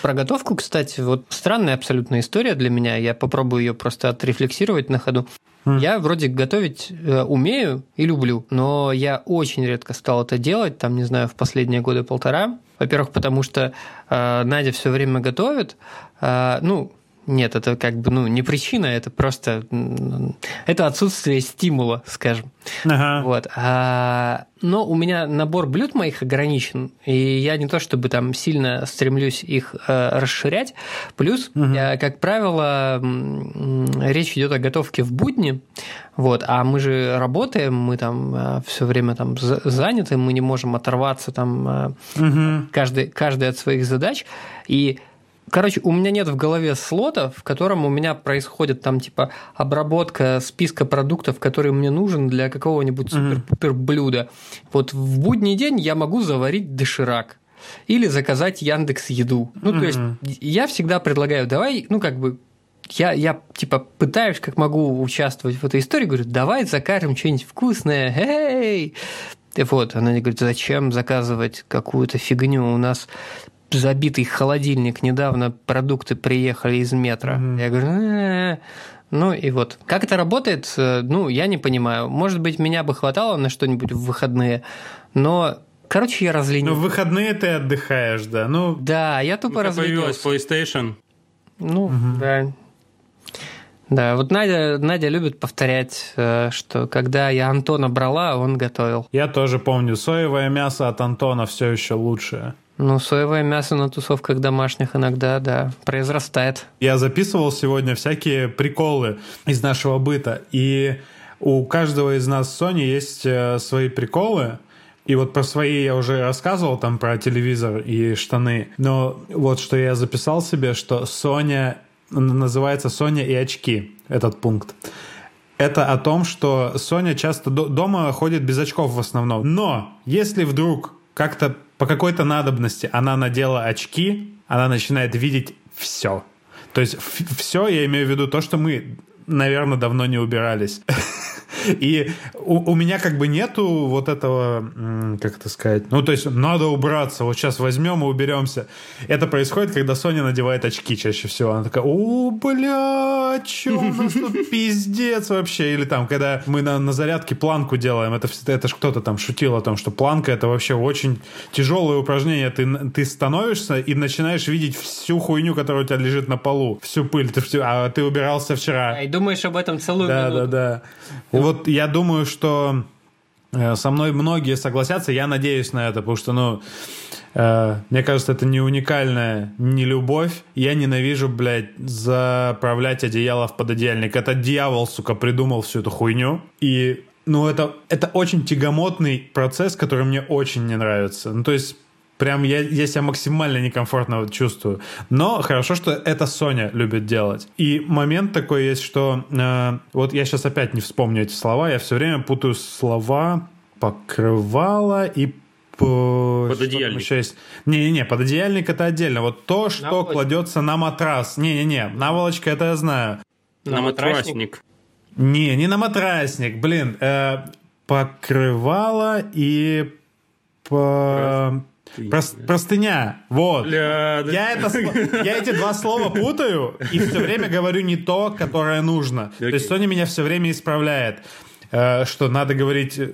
Про готовку, кстати, вот странная абсолютная история для меня. Я попробую ее просто отрефлексировать на ходу. Mm. Я вроде готовить э, умею и люблю, но я очень редко стал это делать, там, не знаю, в последние годы полтора. Во-первых, потому что э, Надя все время готовит. Э, ну, нет, это как бы ну, не причина, это просто это отсутствие стимула, скажем. Ага. Вот. А, но у меня набор блюд моих ограничен, и я не то чтобы там сильно стремлюсь их э, расширять. Плюс, угу. я, как правило, речь идет о готовке в будни, вот, а мы же работаем, мы там э, все время там заняты, мы не можем оторваться там угу. каждый, каждый от своих задач. И Короче, у меня нет в голове слота, в котором у меня происходит там типа обработка списка продуктов, который мне нужен для какого-нибудь супер-пупер блюда. Вот в будний день я могу заварить доширак или заказать Яндекс Еду. Ну, то есть я всегда предлагаю, давай, ну, как бы я, я типа пытаюсь, как могу участвовать в этой истории, говорю, давай закажем что-нибудь вкусное, эй! Вот, она говорит, зачем заказывать какую-то фигню? У нас забитый холодильник, недавно продукты приехали из метро. Mm-hmm. Я говорю, э-э-э. ну и вот. Как это работает, э, ну, я не понимаю. Может быть, меня бы хватало на что-нибудь в выходные, но Короче, я разленился.
Ну, в выходные ты отдыхаешь, да? Ну,
да, я тупо ну, разленился.
появилась PlayStation.
Ну, угу. да. Да, вот Надя, Надя любит повторять, э, что когда я Антона брала, он готовил.
Я тоже помню, соевое мясо от Антона все еще лучшее.
Ну, соевое мясо на тусовках домашних иногда, да, произрастает.
Я записывал сегодня всякие приколы из нашего быта, и у каждого из нас Sony есть э, свои приколы, и вот про свои я уже рассказывал, там про телевизор и штаны. Но вот что я записал себе, что Соня называется Соня и очки, этот пункт. Это о том, что Соня часто дома ходит без очков в основном. Но если вдруг как-то по какой-то надобности она надела очки, она начинает видеть все. То есть все, я имею в виду то, что мы, наверное, давно не убирались. И у, у меня как бы нету вот этого, как это сказать, ну, то есть надо убраться, вот сейчас возьмем и уберемся. Это происходит, когда Соня надевает очки чаще всего. Она такая, о, бля, что у нас тут пиздец вообще. Или там, когда мы на, на зарядке планку делаем, это, это же кто-то там шутил о том, что планка это вообще очень тяжелое упражнение. Ты, ты становишься и начинаешь видеть всю хуйню, которая у тебя лежит на полу, всю пыль. Ты, а ты убирался вчера.
И думаешь об этом целую
да,
минуту.
Да, да, Вот я думаю, что э, со мной многие согласятся, я надеюсь на это, потому что, ну, э, мне кажется, это не уникальная не любовь. Я ненавижу, блядь, заправлять одеяло в пододеяльник. Это дьявол, сука, придумал всю эту хуйню. И, ну, это, это очень тягомотный процесс, который мне очень не нравится. Ну, то есть Прям я, я себя максимально некомфортно чувствую. Но хорошо, что это Соня любит делать. И момент такой есть, что э, вот я сейчас опять не вспомню эти слова, я все время путаю слова покрывала и
Пододеяльник.
Еще есть. Не-не-не, пододеяльник это отдельно. Вот то, что наволочка. кладется на матрас. Не-не-не, наволочка это я знаю.
На, на матрасник.
Не, не на матрасник, блин. Э, покрывало и по... Прос, простыня. Вот. Бля, да. я, это, я эти два слова путаю и все время говорю не то, которое нужно. Okay. То есть Соня меня все время исправляет, э, что надо говорить э,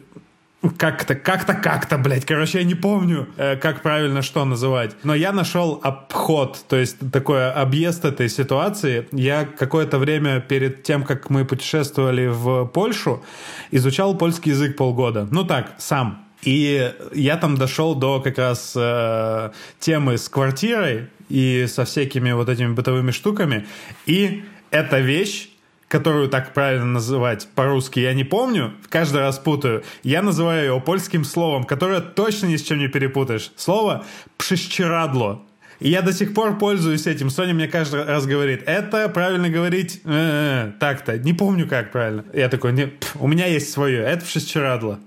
как-то, как-то, как-то, блядь. Короче, я не помню, э, как правильно что называть. Но я нашел обход, то есть такой объезд этой ситуации. Я какое-то время перед тем, как мы путешествовали в Польшу, изучал польский язык полгода. Ну так, сам и я там дошел до как раз э, темы с квартирой, и со всякими вот этими бытовыми штуками. И эта вещь которую так правильно называть по-русски, я не помню, каждый раз путаю. Я называю его польским словом, которое точно ни с чем не перепутаешь. Слово «пшещерадло». И я до сих пор пользуюсь этим. Соня мне каждый раз говорит, это правильно говорить э-э, так-то. Не помню, как правильно. Я такой, не, пф, у меня есть свое, это пшещерадло.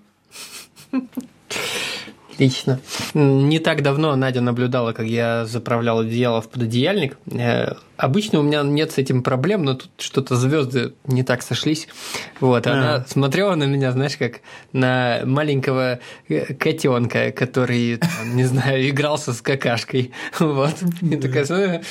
Отлично. Не так давно Надя наблюдала, как я заправлял одеяло в пододеяльник. Э, обычно у меня нет с этим проблем, но тут что-то звезды не так сошлись. Вот, а. она смотрела на меня, знаешь, как на маленького э, котенка, который, там, не знаю, игрался с какашкой. Вот. И такая,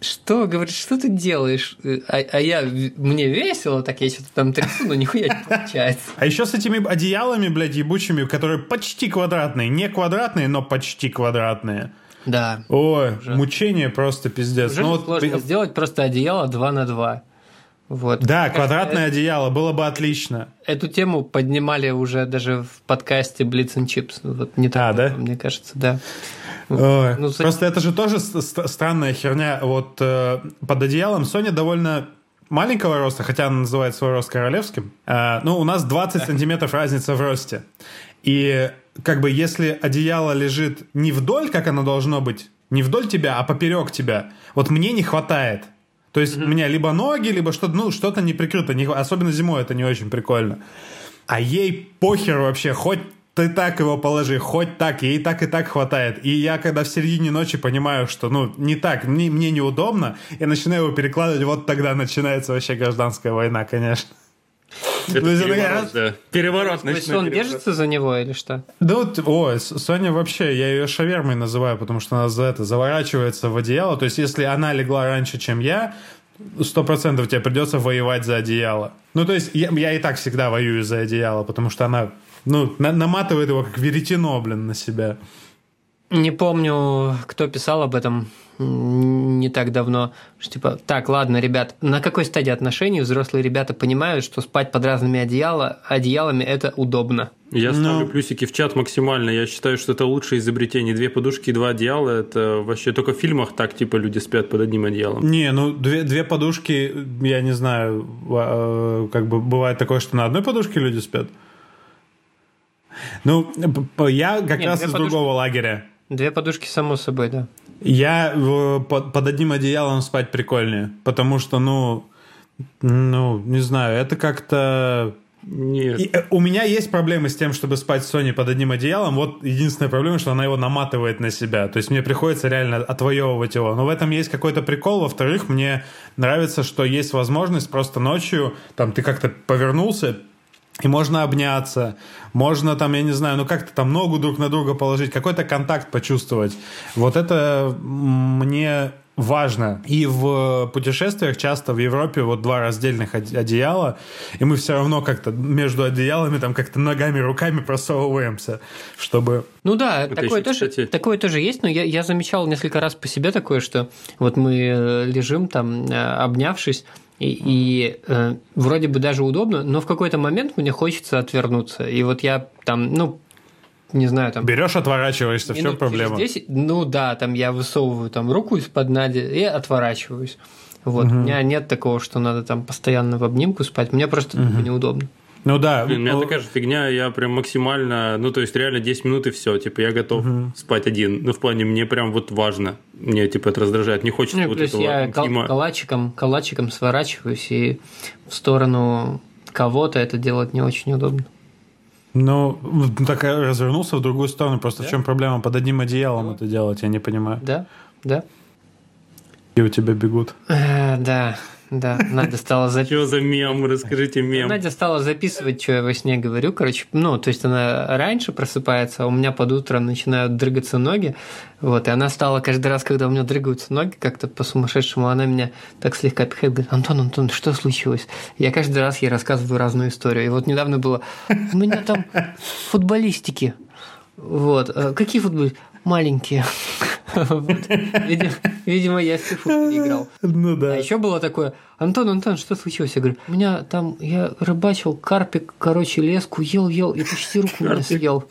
что, говорит, что ты делаешь? А, а я, мне весело, так я что-то там трясу, но нихуя не получается.
А еще с этими одеялами, блядь, ебучими, которые почти квадратные. Не квадратные, но почти квадратные.
Да.
Ой, уже. мучение просто пиздец.
Уже ну, сложно вот... сделать просто одеяло 2 на 2. Вот.
Да, квадратное это, одеяло, было бы отлично.
Эту тему поднимали уже даже в подкасте Blitz and Chips. Вот не так, а, да? мне кажется, да.
Ну, Просто это же тоже странная херня. Вот э, под одеялом Соня довольно маленького роста, хотя она называет свой рост королевским. Э, ну, у нас 20 сантиметров разница в росте. И как бы если одеяло лежит не вдоль, как оно должно быть, не вдоль тебя, а поперек тебя, вот мне не хватает. То есть mm-hmm. у меня либо ноги, либо что-то, ну, что-то не прикрыто. Не, особенно зимой это не очень прикольно. А ей похер вообще, хоть ты так его положи, хоть так, ей так и так хватает. И я, когда в середине ночи понимаю, что, ну, не так, мне, мне неудобно, я начинаю его перекладывать, вот тогда начинается вообще гражданская война, конечно.
Это ну, переворот, да. Переворот.
То есть он переворот. держится за него или что?
Да вот, ой, Соня вообще, я ее шавермой называю, потому что она за это заворачивается в одеяло. То есть если она легла раньше, чем я, сто процентов тебе придется воевать за одеяло. Ну, то есть я, я и так всегда воюю за одеяло, потому что она ну, на наматывает его как веретено, блин, на себя.
Не помню, кто писал об этом не так давно, что типа, так, ладно, ребят, на какой стадии отношений взрослые ребята понимают, что спать под разными одеяла, одеялами это удобно?
Я ставлю Но... Ну. плюсики в чат максимально. Я считаю, что это лучшее изобретение. Две подушки и два одеяла. Это вообще только в фильмах так, типа, люди спят под одним одеялом.
Не, ну, две, две подушки, я не знаю, а, как бы бывает такое, что на одной подушке люди спят. Ну, я как Нет, раз из подушки, другого лагеря.
Две подушки, само собой, да.
Я под, под одним одеялом спать прикольнее, потому что, ну, ну, не знаю, это как-то...
Нет. И,
э, у меня есть проблемы с тем, чтобы спать с Соней под одним одеялом. Вот единственная проблема, что она его наматывает на себя. То есть мне приходится реально отвоевывать его. Но в этом есть какой-то прикол. Во-вторых, мне нравится, что есть возможность просто ночью, там ты как-то повернулся, и можно обняться, можно там, я не знаю, ну как-то там ногу друг на друга положить, какой-то контакт почувствовать. Вот это мне важно. И в путешествиях часто в Европе вот два раздельных одеяла, и мы все равно как-то между одеялами там как-то ногами, руками просовываемся, чтобы...
Ну да, вот такое, тоже, кстати... такое тоже есть, но я, я замечал несколько раз по себе такое, что вот мы э, лежим там, э, обнявшись, и, и э, вроде бы даже удобно, но в какой-то момент мне хочется отвернуться. И вот я там, ну, не знаю, там...
Берешь, отворачиваешься, в чем проблема?
10, ну да, там я высовываю там руку из-под Нади и отворачиваюсь. Вот, угу. у меня нет такого, что надо там постоянно в обнимку спать, мне просто угу. неудобно.
Ну да.
У меня такая же фигня, я прям максимально, ну то есть реально 10 минут и все, типа я готов угу. спать один. Ну в плане мне прям вот важно, мне типа это раздражает, не хочется ну, вот
этого я интима. калачиком, калачиком сворачиваюсь и в сторону кого-то это делать не очень удобно.
Ну, так развернулся в другую сторону. Просто да? в чем проблема? Под одним одеялом да. это делать, я не понимаю.
Да, да.
И у тебя бегут.
Э, да. Да, Надя стала
записывать. Что за мем? Расскажите мем.
Надя стала записывать, что я во сне говорю. Короче, ну, то есть она раньше просыпается, а у меня под утро начинают дрыгаться ноги. Вот, и она стала каждый раз, когда у меня дрыгаются ноги, как-то по-сумасшедшему, она меня так слегка пихает, говорит, Антон, Антон, что случилось? Я каждый раз ей рассказываю разную историю. И вот недавно было, у меня там футболистики. Вот. «Э, какие футболисты? Маленькие. Видимо, я в фифу переиграл.
Ну да.
А еще было такое, Антон, Антон, что случилось? Я говорю, у меня там, я рыбачил, карпик, короче, леску ел, ел, и почти руку меня съел.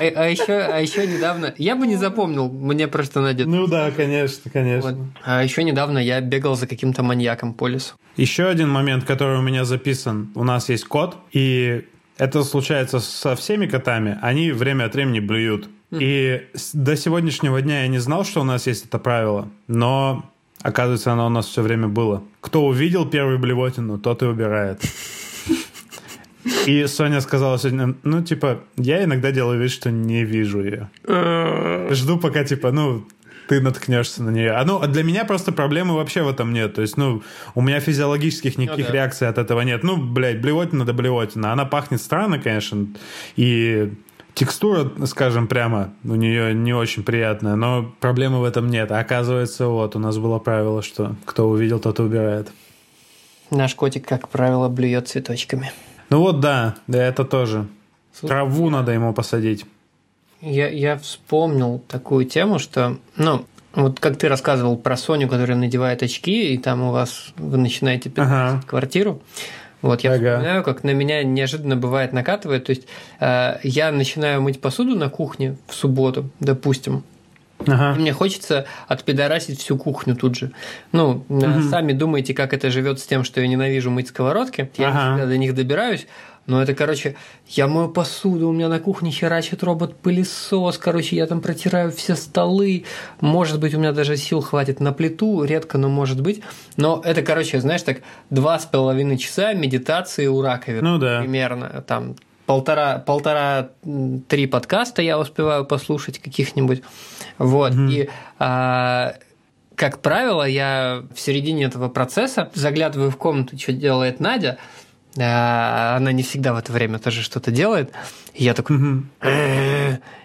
А, а, еще, а еще недавно... Я бы не запомнил, мне просто Надя...
Ну да, конечно, конечно. Вот.
А еще недавно я бегал за каким-то маньяком по лесу.
Еще один момент, который у меня записан. У нас есть кот, и это случается со всеми котами. Они время от времени блюют. И до сегодняшнего дня я не знал, что у нас есть это правило, но оказывается, оно у нас все время было. Кто увидел первую блевотину, тот и убирает. И Соня сказала сегодня, ну, типа, я иногда делаю вид, что не вижу ее. Жду, пока, типа, ну, ты наткнешься на нее. А ну, для меня просто проблемы вообще в этом нет. То есть, ну, у меня физиологических никаких ну, да. реакций от этого нет. Ну, блядь, блевотина да блевотина. Она пахнет странно, конечно, и текстура, скажем прямо, у нее не очень приятная, но проблемы в этом нет. А оказывается, вот, у нас было правило, что кто увидел, тот и убирает.
Наш котик, как правило, блюет цветочками.
Ну вот да, да это тоже. Слушай, Траву надо ему посадить.
Я, я вспомнил такую тему, что, ну, вот как ты рассказывал про Соню, которая надевает очки, и там у вас вы начинаете ага. квартиру. Вот я ага. вспоминаю, как на меня неожиданно бывает накатывает. То есть э, я начинаю мыть посуду на кухне в субботу, допустим. Ага. И мне хочется отпидорасить всю кухню тут же. Ну, угу. сами думаете, как это живет с тем, что я ненавижу мыть сковородки. Я ага. всегда до них добираюсь. Но это, короче, я мою посуду, у меня на кухне херачит робот-пылесос, короче, я там протираю все столы. Может быть, у меня даже сил хватит на плиту, редко, но может быть. Но это, короче, знаешь, так два с половиной часа медитации у раковины.
Ну да.
Примерно. Там полтора, полтора-три подкаста я успеваю послушать каких-нибудь. Вот. Угу. И а, как правило, я в середине этого процесса заглядываю в комнату, что делает Надя, она не всегда в это время тоже что-то делает. И я такой...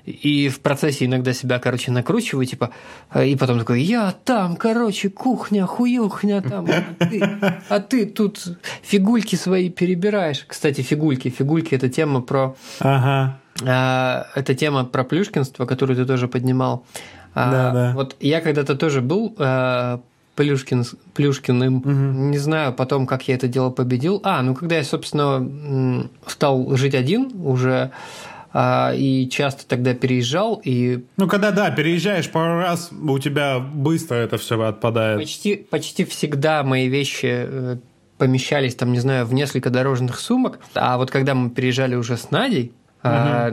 И в процессе иногда себя, короче, накручиваю, типа, и потом такой, я там, короче, кухня, хуюхня там, а ты, а ты тут фигульки свои перебираешь. Кстати, фигульки. Фигульки – это тема про...
Ага.
А, это тема про плюшкинство, которую ты тоже поднимал.
Да, а, да.
Вот я когда-то тоже был Плюшкин, Плюшкиным. Угу. Не знаю потом, как я это дело победил. А, ну когда я, собственно, стал жить один уже а, и часто тогда переезжал и
ну когда да переезжаешь пару раз у тебя быстро это все отпадает
почти почти всегда мои вещи э, помещались там не знаю в несколько дорожных сумок а вот когда мы переезжали уже с Надей а,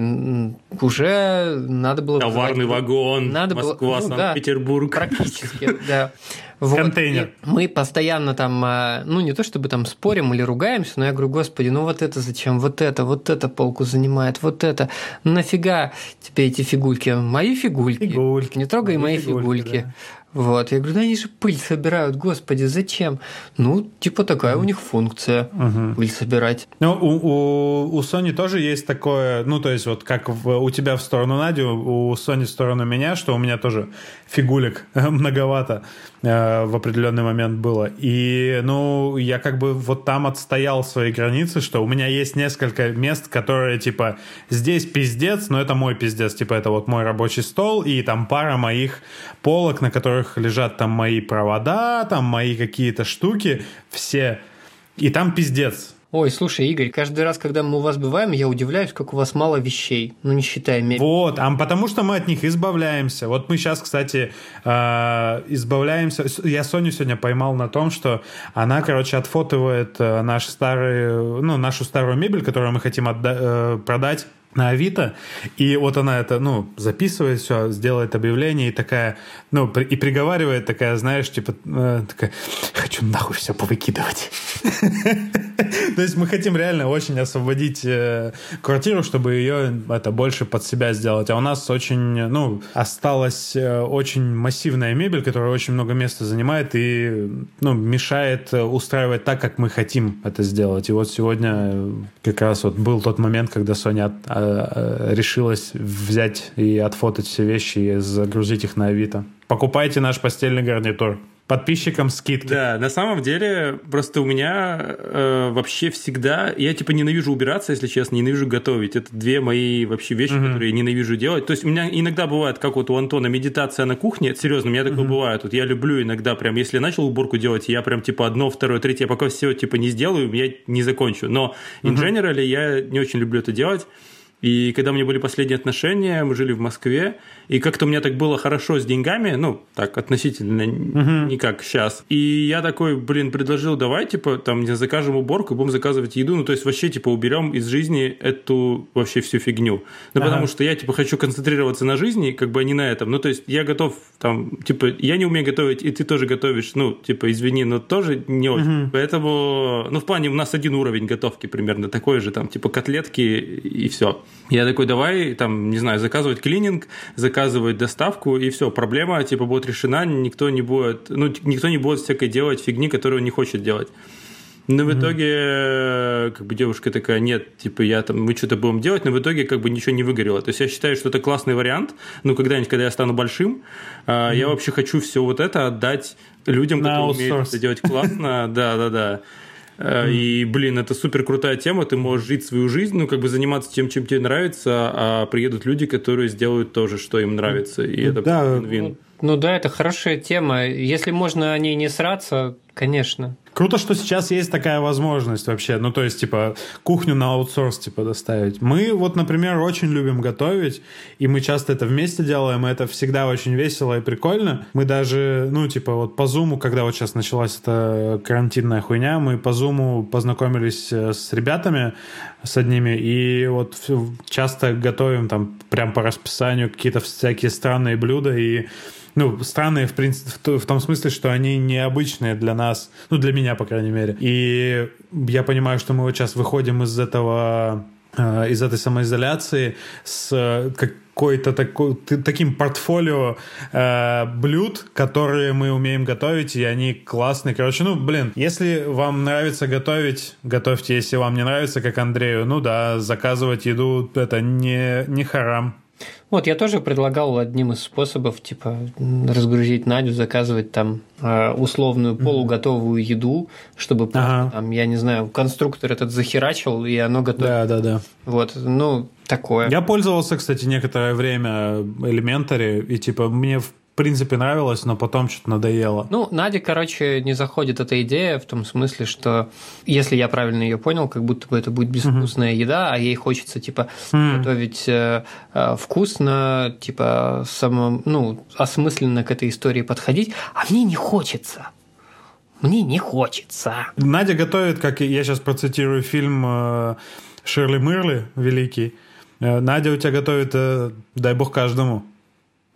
уже надо было...
Товарный вызывать... вагон, надо Москва, было... ну, Санкт-Петербург.
Да, практически, да. Вот.
Контейнер.
И мы постоянно там, а, ну не то чтобы там спорим или ругаемся, но я говорю, господи, ну вот это зачем, вот это, вот это полку занимает, вот это, нафига тебе эти фигульки, мои фигульки,
фигульки.
не трогай мои фигульки. фигульки. Да. Вот. Я говорю, да они же пыль собирают, господи, зачем? Ну, типа такая у них функция угу. пыль собирать.
Ну, у, у, у Sony тоже есть такое, ну, то есть вот как в, у тебя в сторону Нади, у Sony в сторону меня, что у меня тоже фигулек многовато в определенный момент было. И, ну, я как бы вот там отстоял свои границы, что у меня есть несколько мест, которые, типа, здесь пиздец, но это мой пиздец, типа, это вот мой рабочий стол и там пара моих полок, на которых которых лежат там мои провода, там мои какие-то штуки, все. И там пиздец.
Ой, слушай, Игорь, каждый раз, когда мы у вас бываем, я удивляюсь, как у вас мало вещей, ну не считая мебели.
Вот, а потому что мы от них избавляемся. Вот мы сейчас, кстати, э, избавляемся. Я Соню сегодня поймал на том, что она, короче, отфотывает э, наш старый, ну, нашу старую мебель, которую мы хотим отда- э, продать на Авито, и вот она это, ну, записывает все, сделает объявление и такая, ну, и приговаривает такая, знаешь, типа, э, такая, хочу нахуй все повыкидывать. То есть мы хотим реально очень освободить э, квартиру, чтобы ее это больше под себя сделать. А у нас очень, ну, осталась э, очень массивная мебель, которая очень много места занимает и, ну, мешает устраивать так, как мы хотим это сделать. И вот сегодня как раз вот был тот момент, когда Соня Э, решилась взять и отфотать все вещи и загрузить их на Авито. Покупайте наш постельный гарнитур. Подписчикам скидки.
Да, на самом деле, просто у меня э, вообще всегда... Я типа ненавижу убираться, если честно, ненавижу готовить. Это две мои вообще вещи, угу. которые я ненавижу делать. То есть у меня иногда бывает, как вот у Антона, медитация на кухне. Серьезно, у меня такое угу. бывает. Вот я люблю иногда прям, если я начал уборку делать, я прям типа одно, второе, третье, пока все типа не сделаю, я не закончу. Но in угу. general я не очень люблю это делать. И когда у меня были последние отношения, мы жили в Москве, и как-то у меня так было хорошо с деньгами, ну, так, относительно, uh-huh. не как сейчас. И я такой, блин, предложил, давай, типа, там, не закажем уборку, будем заказывать еду, ну, то есть вообще, типа, уберем из жизни эту вообще всю фигню. Ну, uh-huh. потому что я, типа, хочу концентрироваться на жизни, как бы, а не на этом. Ну, то есть я готов, там, типа, я не умею готовить, и ты тоже готовишь, ну, типа, извини, но тоже не очень. Uh-huh. Поэтому, ну, в плане у нас один уровень готовки примерно такой же, там, типа, котлетки и все. Я такой, давай, там, не знаю, заказывать клининг, заказывать доставку, и все, проблема, типа, будет решена, никто не будет, ну, никто не будет всякой делать фигни, которую не хочет делать. Но в итоге, как бы девушка такая, нет, типа, я там, мы что-то будем делать, но в итоге как бы ничего не выгорело. То есть я считаю, что это классный вариант. Ну, когда-нибудь, когда я стану большим, mm-hmm. я вообще хочу все вот это отдать людям, которые умеют это делать классно. Да, да, да. Mm. И, блин, это супер крутая тема, ты можешь жить свою жизнь, ну, как бы заниматься тем, чем тебе нравится, а приедут люди, которые сделают то же, что им нравится, и это
да,
вин-вин. Ну, ну да, это хорошая тема. Если можно о ней не сраться, конечно.
Круто, что сейчас есть такая возможность вообще. Ну, то есть, типа, кухню на аутсорс, типа, доставить. Мы вот, например, очень любим готовить, и мы часто это вместе делаем, и это всегда очень весело и прикольно. Мы даже, ну, типа, вот по Зуму, когда вот сейчас началась эта карантинная хуйня, мы по Зуму познакомились э, с ребятами, с одними, и вот часто готовим там прям по расписанию какие-то всякие странные блюда, и ну, странные, в принципе, в том смысле, что они необычные для нас, ну, для меня, по крайней мере. И я понимаю, что мы вот сейчас выходим из этого э, из этой самоизоляции с какой-то такой, таким портфолио э, блюд, которые мы умеем готовить, и они классные. Короче, ну, блин, если вам нравится готовить, готовьте. Если вам не нравится, как Андрею, ну да, заказывать еду, это не, не харам.
Вот, я тоже предлагал одним из способов, типа, разгрузить Надю, заказывать там э, условную полуготовую еду, чтобы, ага. там, я не знаю, конструктор этот захерачил, и оно готово.
Да, да, да.
Вот, ну, такое.
Я пользовался, кстати, некоторое время Elementary, и, типа, мне в принципе, нравилось, но потом что-то надоело.
Ну, Наде, короче, не заходит эта идея в том смысле, что если я правильно ее понял, как будто бы это будет безвкусная uh-huh. еда, а ей хочется, типа, uh-huh. готовить э, э, вкусно, типа, само, ну, осмысленно к этой истории подходить, а мне не хочется. Мне не хочется.
Надя готовит, как я сейчас процитирую фильм э, Ширли Мырли, великий. Э, Надя у тебя готовит, э, дай бог каждому.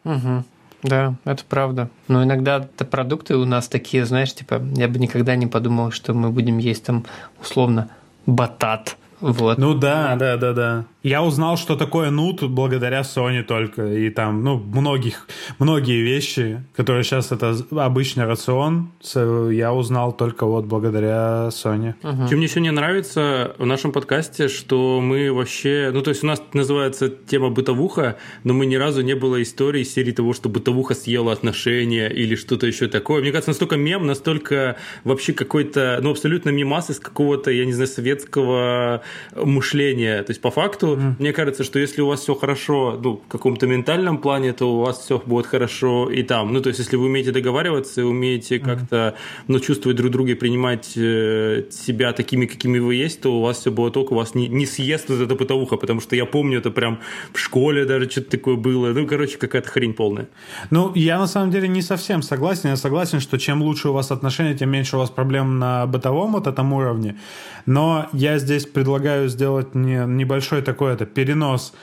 Угу. Да, это правда. Но иногда продукты у нас такие, знаешь, типа, я бы никогда не подумал, что мы будем есть там условно батат вот.
Ну да, да, да, да. Я узнал, что такое нут благодаря Sony только. И там, ну, многих, многие вещи, которые сейчас это обычный рацион, я узнал только вот благодаря Sony.
Угу. Чем мне сегодня нравится в нашем подкасте, что мы вообще... Ну, то есть у нас называется тема бытовуха, но мы ни разу не было истории серии того, что бытовуха съела отношения или что-то еще такое. Мне кажется, настолько мем, настолько вообще какой-то, ну, абсолютно мимас из какого-то, я не знаю, советского мышления. То есть, по факту, mm. мне кажется, что если у вас все хорошо, ну, в каком-то ментальном плане, то у вас все будет хорошо и там. Ну, то есть, если вы умеете договариваться, умеете mm. как-то, ну, чувствовать друг друга и принимать э, себя такими, какими вы есть, то у вас все будет ок, у вас не, не съест вот эта бытовуха, потому что я помню, это прям в школе даже что-то такое было. Ну, короче, какая-то хрень полная.
Ну, я на самом деле не совсем согласен. Я согласен, что чем лучше у вас отношения, тем меньше у вас проблем на бытовом вот этом уровне. Но я здесь предлагаю сделать не, небольшой такой это перенос.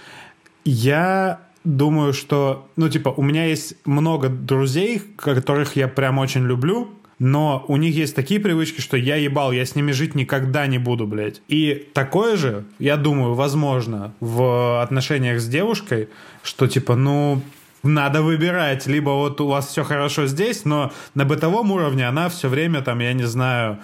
Я думаю, что, ну, типа, у меня есть много друзей, которых я прям очень люблю, но у них есть такие привычки, что я ебал, я с ними жить никогда не буду, блядь. И такое же, я думаю, возможно, в отношениях с девушкой, что, типа, ну, надо выбирать. Либо вот у вас все хорошо здесь, но на бытовом уровне она все время там, я не знаю,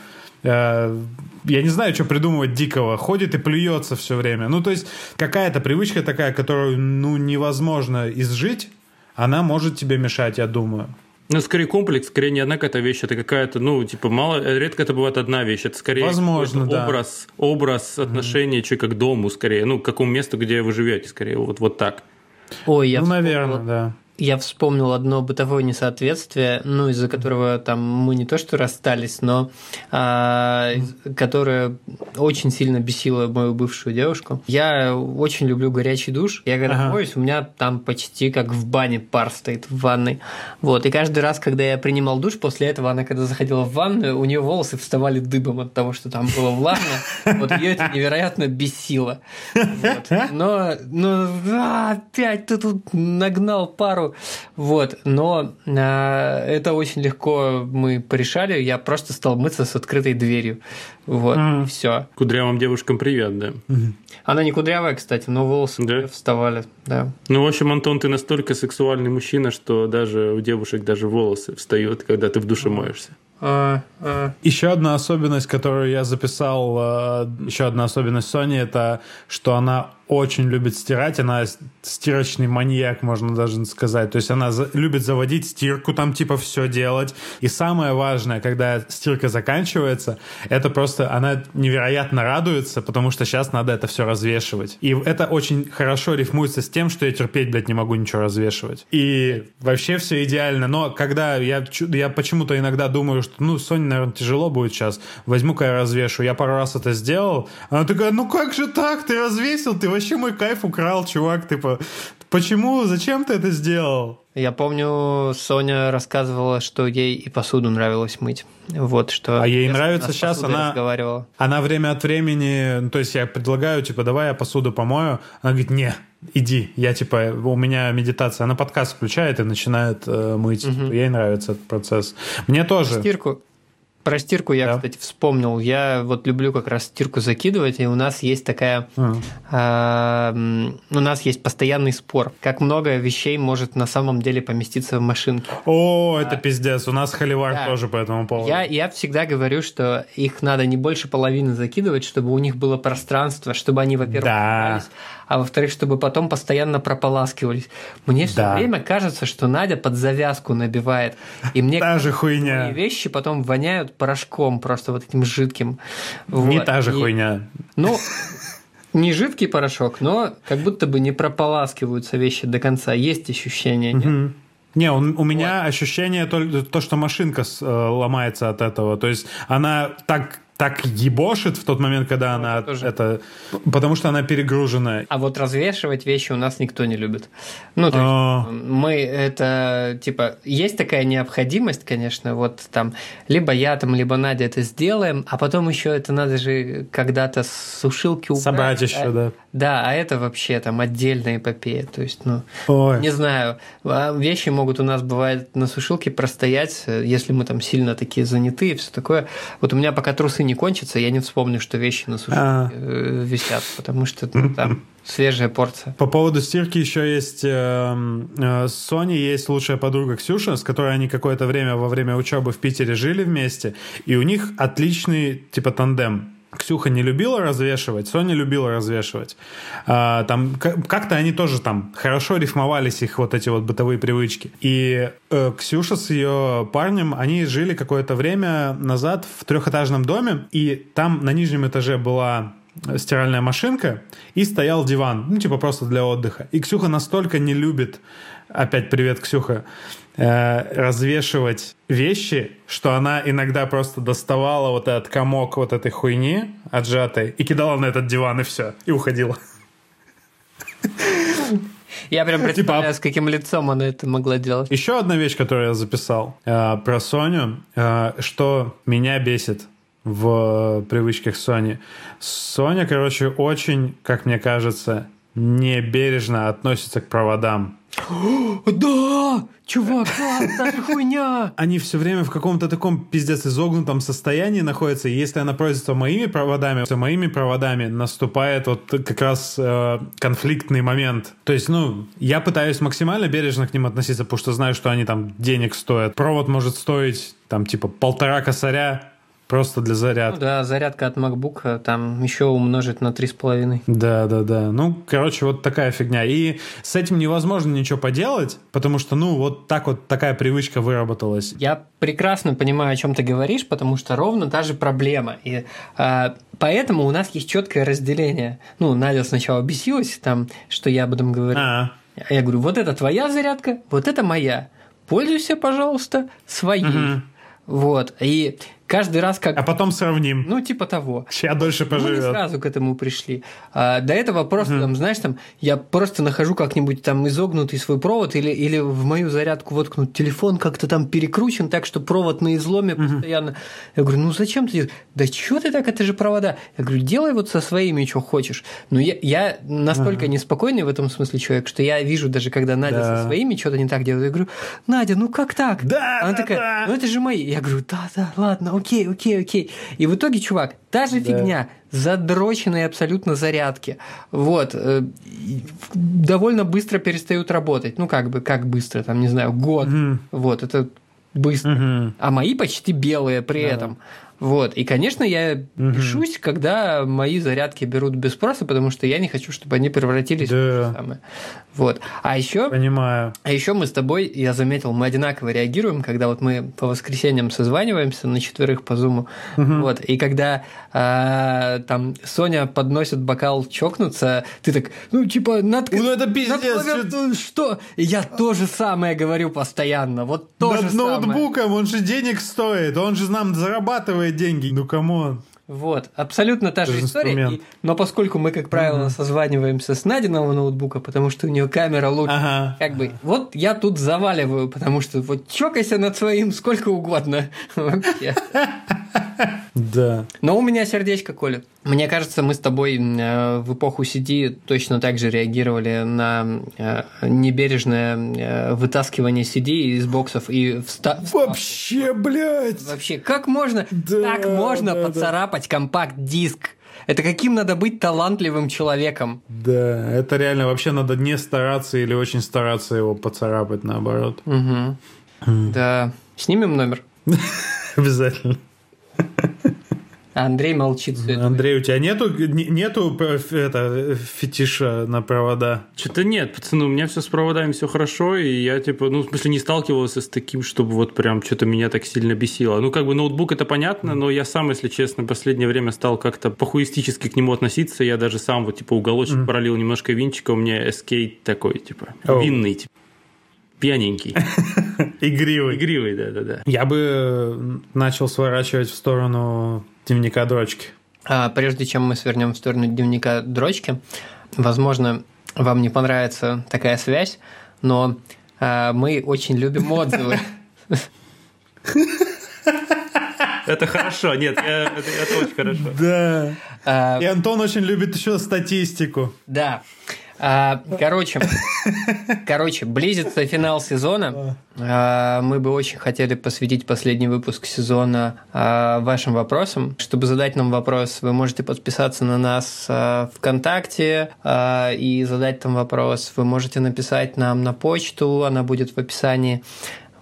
э, я не знаю, что придумывать дикого, ходит и плюется все время. Ну, то есть какая-то привычка такая, которую, ну, невозможно изжить, она может тебе мешать, я думаю.
Ну, скорее комплекс, скорее не одна какая-то вещь, это какая-то, ну, типа, мало, редко это бывает одна вещь, это скорее
Возможно, да.
образ, образ отношения mm-hmm. человека к дому, скорее, ну, к какому месту, где вы живете, скорее, вот, вот так.
Ой, я
ну, наверное, да.
Я вспомнил одно бытовое несоответствие, ну, из-за которого там мы не то что расстались, но а, которое очень сильно бесило мою бывшую девушку. Я очень люблю горячий душ. Я когда ага. моюсь, у меня там почти как в бане пар стоит в ванной. Вот. И каждый раз, когда я принимал душ, после этого она, когда заходила в ванную, у нее волосы вставали дыбом от того, что там было влажно. Вот ее это невероятно бесило. Вот. Но, ну, опять ты тут нагнал пару вот, но э, это очень легко мы порешали. Я просто стал мыться с открытой дверью. Вот, mm. все.
Кудрявым девушкам привет, да.
Mm-hmm. Она не кудрявая, кстати, но волосы да? вставали, да.
Ну, в общем, Антон, ты настолько сексуальный мужчина, что даже у девушек даже волосы встают, когда ты в душе моешься. А,
а. Еще одна особенность, которую я записал, э, еще одна особенность Sony, это что она очень любит стирать, она стирочный маньяк, можно даже сказать. То есть она за, любит заводить стирку, там типа все делать. И самое важное, когда стирка заканчивается, это просто она невероятно радуется, потому что сейчас надо это все развешивать. И это очень хорошо рифмуется с тем, что я терпеть, блядь, не могу ничего развешивать. И вообще все идеально. Но когда я, я почему-то иногда думаю, что, ну, Соне, наверное, тяжело будет сейчас, возьму-ка я развешу. Я пару раз это сделал. Она такая, ну как же так? Ты развесил, ты вообще мой кайф украл, чувак, типа, почему, зачем ты это сделал?
Я помню, Соня рассказывала, что ей и посуду нравилось мыть. Вот что.
А ей нравится сейчас она. Разговаривала. Она время от времени, ну, то есть я предлагаю, типа, давай я посуду помою. Она говорит, не, иди, я типа, у меня медитация. Она подкаст включает и начинает э, мыть. Угу. Ей нравится этот процесс. Мне тоже.
Стирку, про стирку я, да. кстати, вспомнил. Я вот люблю как раз стирку закидывать, и у нас есть такая... Mm. Э, у нас есть постоянный спор. Как много вещей может на самом деле поместиться в машинке.
О, это а, пиздец. У нас холивар да. тоже по этому поводу.
Я, я всегда говорю, что их надо не больше половины закидывать, чтобы у них было пространство, чтобы они, во-первых, да а во-вторых, чтобы потом постоянно прополаскивались. Мне все да. время кажется, что Надя под завязку набивает. И мне
та же хуйня.
вещи потом воняют порошком, просто вот этим жидким.
Не вот. та же и, хуйня.
Ну, не жидкий порошок, но как будто бы не прополаскиваются вещи до конца. Есть ощущение, нет?
Не, у, у меня вот. ощущение то, то, что машинка э, ломается от этого. То есть она так так ебошит в тот момент, когда ну, она тоже. это... Потому что она перегружена.
А вот развешивать вещи у нас никто не любит. Ну, то есть а. мы это, типа, есть такая необходимость, конечно, вот там, либо я там, либо Надя это сделаем, а потом еще это надо же когда-то с сушилки убрать.
Собрать еще,
а,
да.
Да, а это вообще там отдельная эпопея. То есть, ну, Ой. не знаю, а вещи могут у нас, бывает, на сушилке простоять, если мы там сильно такие заняты и все такое. Вот у меня пока трусы не кончится, я не вспомню, что вещи на сушилке а. Э, висят, потому что там свежая порция.
По поводу стирки еще есть э, э, Sony, есть лучшая подруга Ксюша, с которой они какое-то время во время учебы в Питере жили вместе, и у них отличный типа тандем Ксюха не любила развешивать, Соня любила развешивать. А, там как-то они тоже там хорошо рифмовались их вот эти вот бытовые привычки. И э, Ксюша с ее парнем, они жили какое-то время назад в трехэтажном доме, и там на нижнем этаже была стиральная машинка и стоял диван, ну типа просто для отдыха. И Ксюха настолько не любит, опять привет, Ксюха, э, развешивать вещи, что она иногда просто доставала вот этот комок вот этой хуйни отжатой и кидала на этот диван и все, и уходила.
Я прям типа, представляю, типа, с каким лицом она это могла делать.
Еще одна вещь, которую я записал э, про Соню, э, что меня бесит в привычках Сони. Соня, короче, очень, как мне кажется, небережно относится к проводам.
Да! Чувак, та хуйня!
Они все время в каком-то таком пиздец изогнутом состоянии находятся, и если она пользуется моими проводами, то моими проводами наступает вот как раз э, конфликтный момент. То есть, ну, я пытаюсь максимально бережно к ним относиться, потому что знаю, что они там денег стоят. Провод может стоить там типа полтора косаря, Просто для зарядки.
Ну да, зарядка от MacBook там еще умножить на 3,5.
Да, да, да. Ну, короче, вот такая фигня. И с этим невозможно ничего поделать, потому что, ну, вот так вот такая привычка выработалась.
Я прекрасно понимаю, о чем ты говоришь, потому что ровно та же проблема. И э, поэтому у нас есть четкое разделение. Ну, Надя сначала бесилась, там, что я об этом говорю. А-а. Я говорю, вот это твоя зарядка, вот это моя. Пользуйся, пожалуйста, своей. Угу. Вот. И каждый раз как...
А потом сравним.
Ну, типа того.
Чья дольше поживет.
Мы не сразу к этому пришли. А, до этого просто, угу. там, знаешь, там, я просто нахожу как-нибудь там изогнутый свой провод или, или в мою зарядку воткнут телефон как-то там перекручен так, что провод на изломе угу. постоянно. Я говорю, ну зачем ты? Да что ты так, это же провода. Я говорю, делай вот со своими, что хочешь. Но я, я настолько угу. неспокойный в этом смысле человек, что я вижу даже, когда Надя да. со своими что-то не так делает, я говорю, Надя, ну как так?
Да,
Она
да,
такая,
да.
ну это же мои. Я говорю, да, да, ладно, окей, окей, окей. И в итоге, чувак, та же да. фигня, задроченные абсолютно зарядки, вот, э, довольно быстро перестают работать. Ну, как бы, как быстро, там, не знаю, год. Угу. Вот, это быстро. Угу. А мои почти белые при да. этом. Вот. И, конечно, я угу. бешусь, когда мои зарядки берут без спроса, потому что я не хочу, чтобы они превратились да. в самое. Вот. А еще.
Понимаю.
А еще мы с тобой, я заметил, мы одинаково реагируем, когда вот мы по воскресеньям созваниваемся на четверых по зуму. Угу. Вот. И когда а, там Соня подносит бокал чокнуться, ты так, ну, типа, над,
ну, это пиздец,
над что... что? И я то же самое говорю постоянно. Вот то
Над
же
ноутбуком,
самое.
он же денег стоит, он же нам зарабатывает деньги. Ну, come on.
Вот, абсолютно та же история. И, но поскольку мы, как правило, угу. созваниваемся с Надиного ноутбука, потому что у нее камера лучше, ага. как бы, вот я тут заваливаю, потому что вот чокайся над своим сколько угодно. Вообще.
Да.
Но у меня сердечко колет. Мне кажется, мы с тобой э, в эпоху CD точно так же реагировали на э, небережное э, вытаскивание CD из боксов и вста...
Вообще, блядь!
Вообще, как можно, да, как можно да, поцарапать да. компакт-диск? Это каким надо быть талантливым человеком?
Да, это реально вообще надо не стараться или очень стараться его поцарапать, наоборот.
Угу. Да. Снимем номер?
Обязательно.
Андрей молчит.
Андрей, у тебя нету, нету это, фетиша на провода?
Что-то нет, пацаны, у меня все с проводами все хорошо, и я, типа, ну, в смысле, не сталкивался с таким, чтобы вот прям что-то меня так сильно бесило. Ну, как бы ноутбук это понятно, но я сам, если честно, в последнее время стал как-то похуистически к нему относиться. Я даже сам вот, типа, уголочек mm. пролил немножко винчика, у меня эскейт такой, типа, oh. винный, типа пьяненький.
Игривый.
Игривый, да-да-да.
Я бы начал сворачивать в сторону дневника дрочки.
А, прежде чем мы свернем в сторону дневника дрочки, возможно, вам не понравится такая связь, но а, мы очень любим отзывы.
Это хорошо, нет, я, это, это очень хорошо.
Да. А, И Антон очень любит еще статистику.
Да. А, короче, короче, близится финал сезона. А, мы бы очень хотели посвятить последний выпуск сезона а, вашим вопросам. Чтобы задать нам вопрос, вы можете подписаться на нас а, ВКонтакте а, и задать там вопрос. Вы можете написать нам на почту, она будет в описании.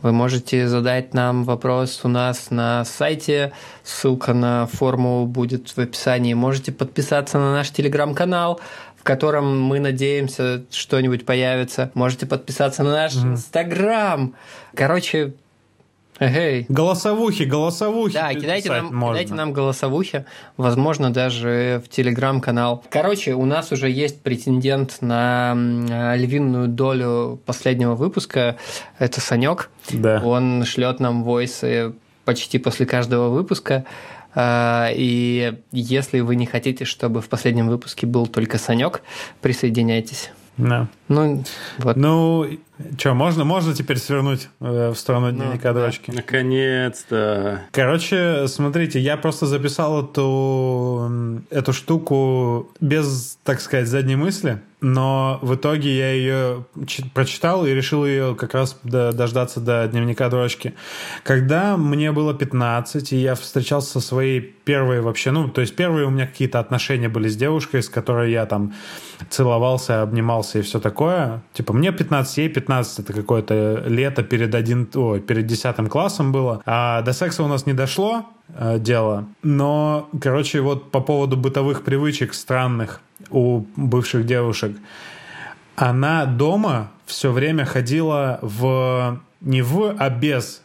Вы можете задать нам вопрос у нас на сайте, ссылка на форму будет в описании. Можете подписаться на наш телеграм-канал, котором мы надеемся что-нибудь появится. Можете подписаться на наш Инстаграм. Короче, Эй.
Голосовухи, голосовухи.
Да, кидайте нам, кидайте нам голосовухи, возможно, даже в телеграм-канал. Короче, у нас уже есть претендент на львиную долю последнего выпуска. Это Санек.
Да.
Он шлет нам войсы почти после каждого выпуска. А, и если вы не хотите, чтобы в последнем выпуске был только Санек, присоединяйтесь.
Да.
Ну, вот.
Ну, что, можно, можно теперь свернуть э, в сторону ну, дневника ну, дрочки?
Да. Наконец-то.
Короче, смотрите, я просто записал эту, эту штуку без, так сказать, задней мысли но в итоге я ее прочитал и решил ее как раз дождаться до дневника дурачки. Когда мне было 15, и я встречался со своей первой вообще, ну, то есть первые у меня какие-то отношения были с девушкой, с которой я там целовался, обнимался и все такое. Типа мне 15, ей 15, это какое-то лето перед, один, о, перед 10 классом было. А до секса у нас не дошло, э, дело. Но, короче, вот по поводу бытовых привычек странных, у бывших девушек. Она дома все время ходила в не в, а без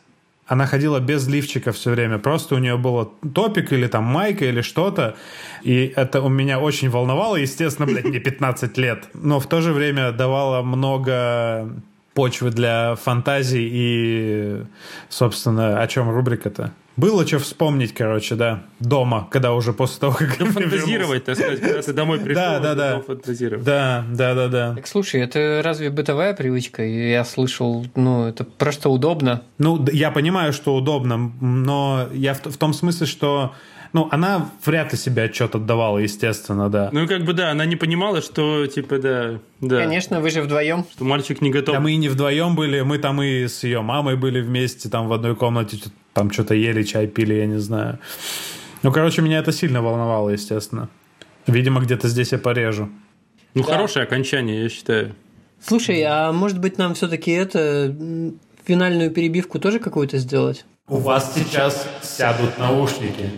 она ходила без лифчика все время. Просто у нее было топик или там майка или что-то. И это у меня очень волновало. Естественно, блядь, мне 15 лет. Но в то же время давало много почвы для фантазий и, собственно, о чем рубрика-то? Было что вспомнить, короче, да, дома, когда уже после того, как...
Ну, фантазировать, так сказать, когда ты домой пришел,
да, да, да.
фантазировать.
Да, да, да, да.
Так слушай, это разве бытовая привычка? Я слышал, ну, это просто удобно.
Ну, я понимаю, что удобно, но я в, в том смысле, что ну, она вряд ли себе отчет отдавала, естественно, да.
Ну, как бы, да, она не понимала, что, типа, да, да.
Конечно, вы же вдвоем.
Что мальчик не готов.
Да мы и не вдвоем были, мы там и с ее мамой были вместе, там в одной комнате, там что-то ели, чай пили, я не знаю. Ну, короче, меня это сильно волновало, естественно. Видимо, где-то здесь я порежу.
Ну, да. хорошее окончание, я считаю.
Слушай, а может быть нам все-таки это финальную перебивку тоже какую-то сделать?
У вас сейчас сядут наушники.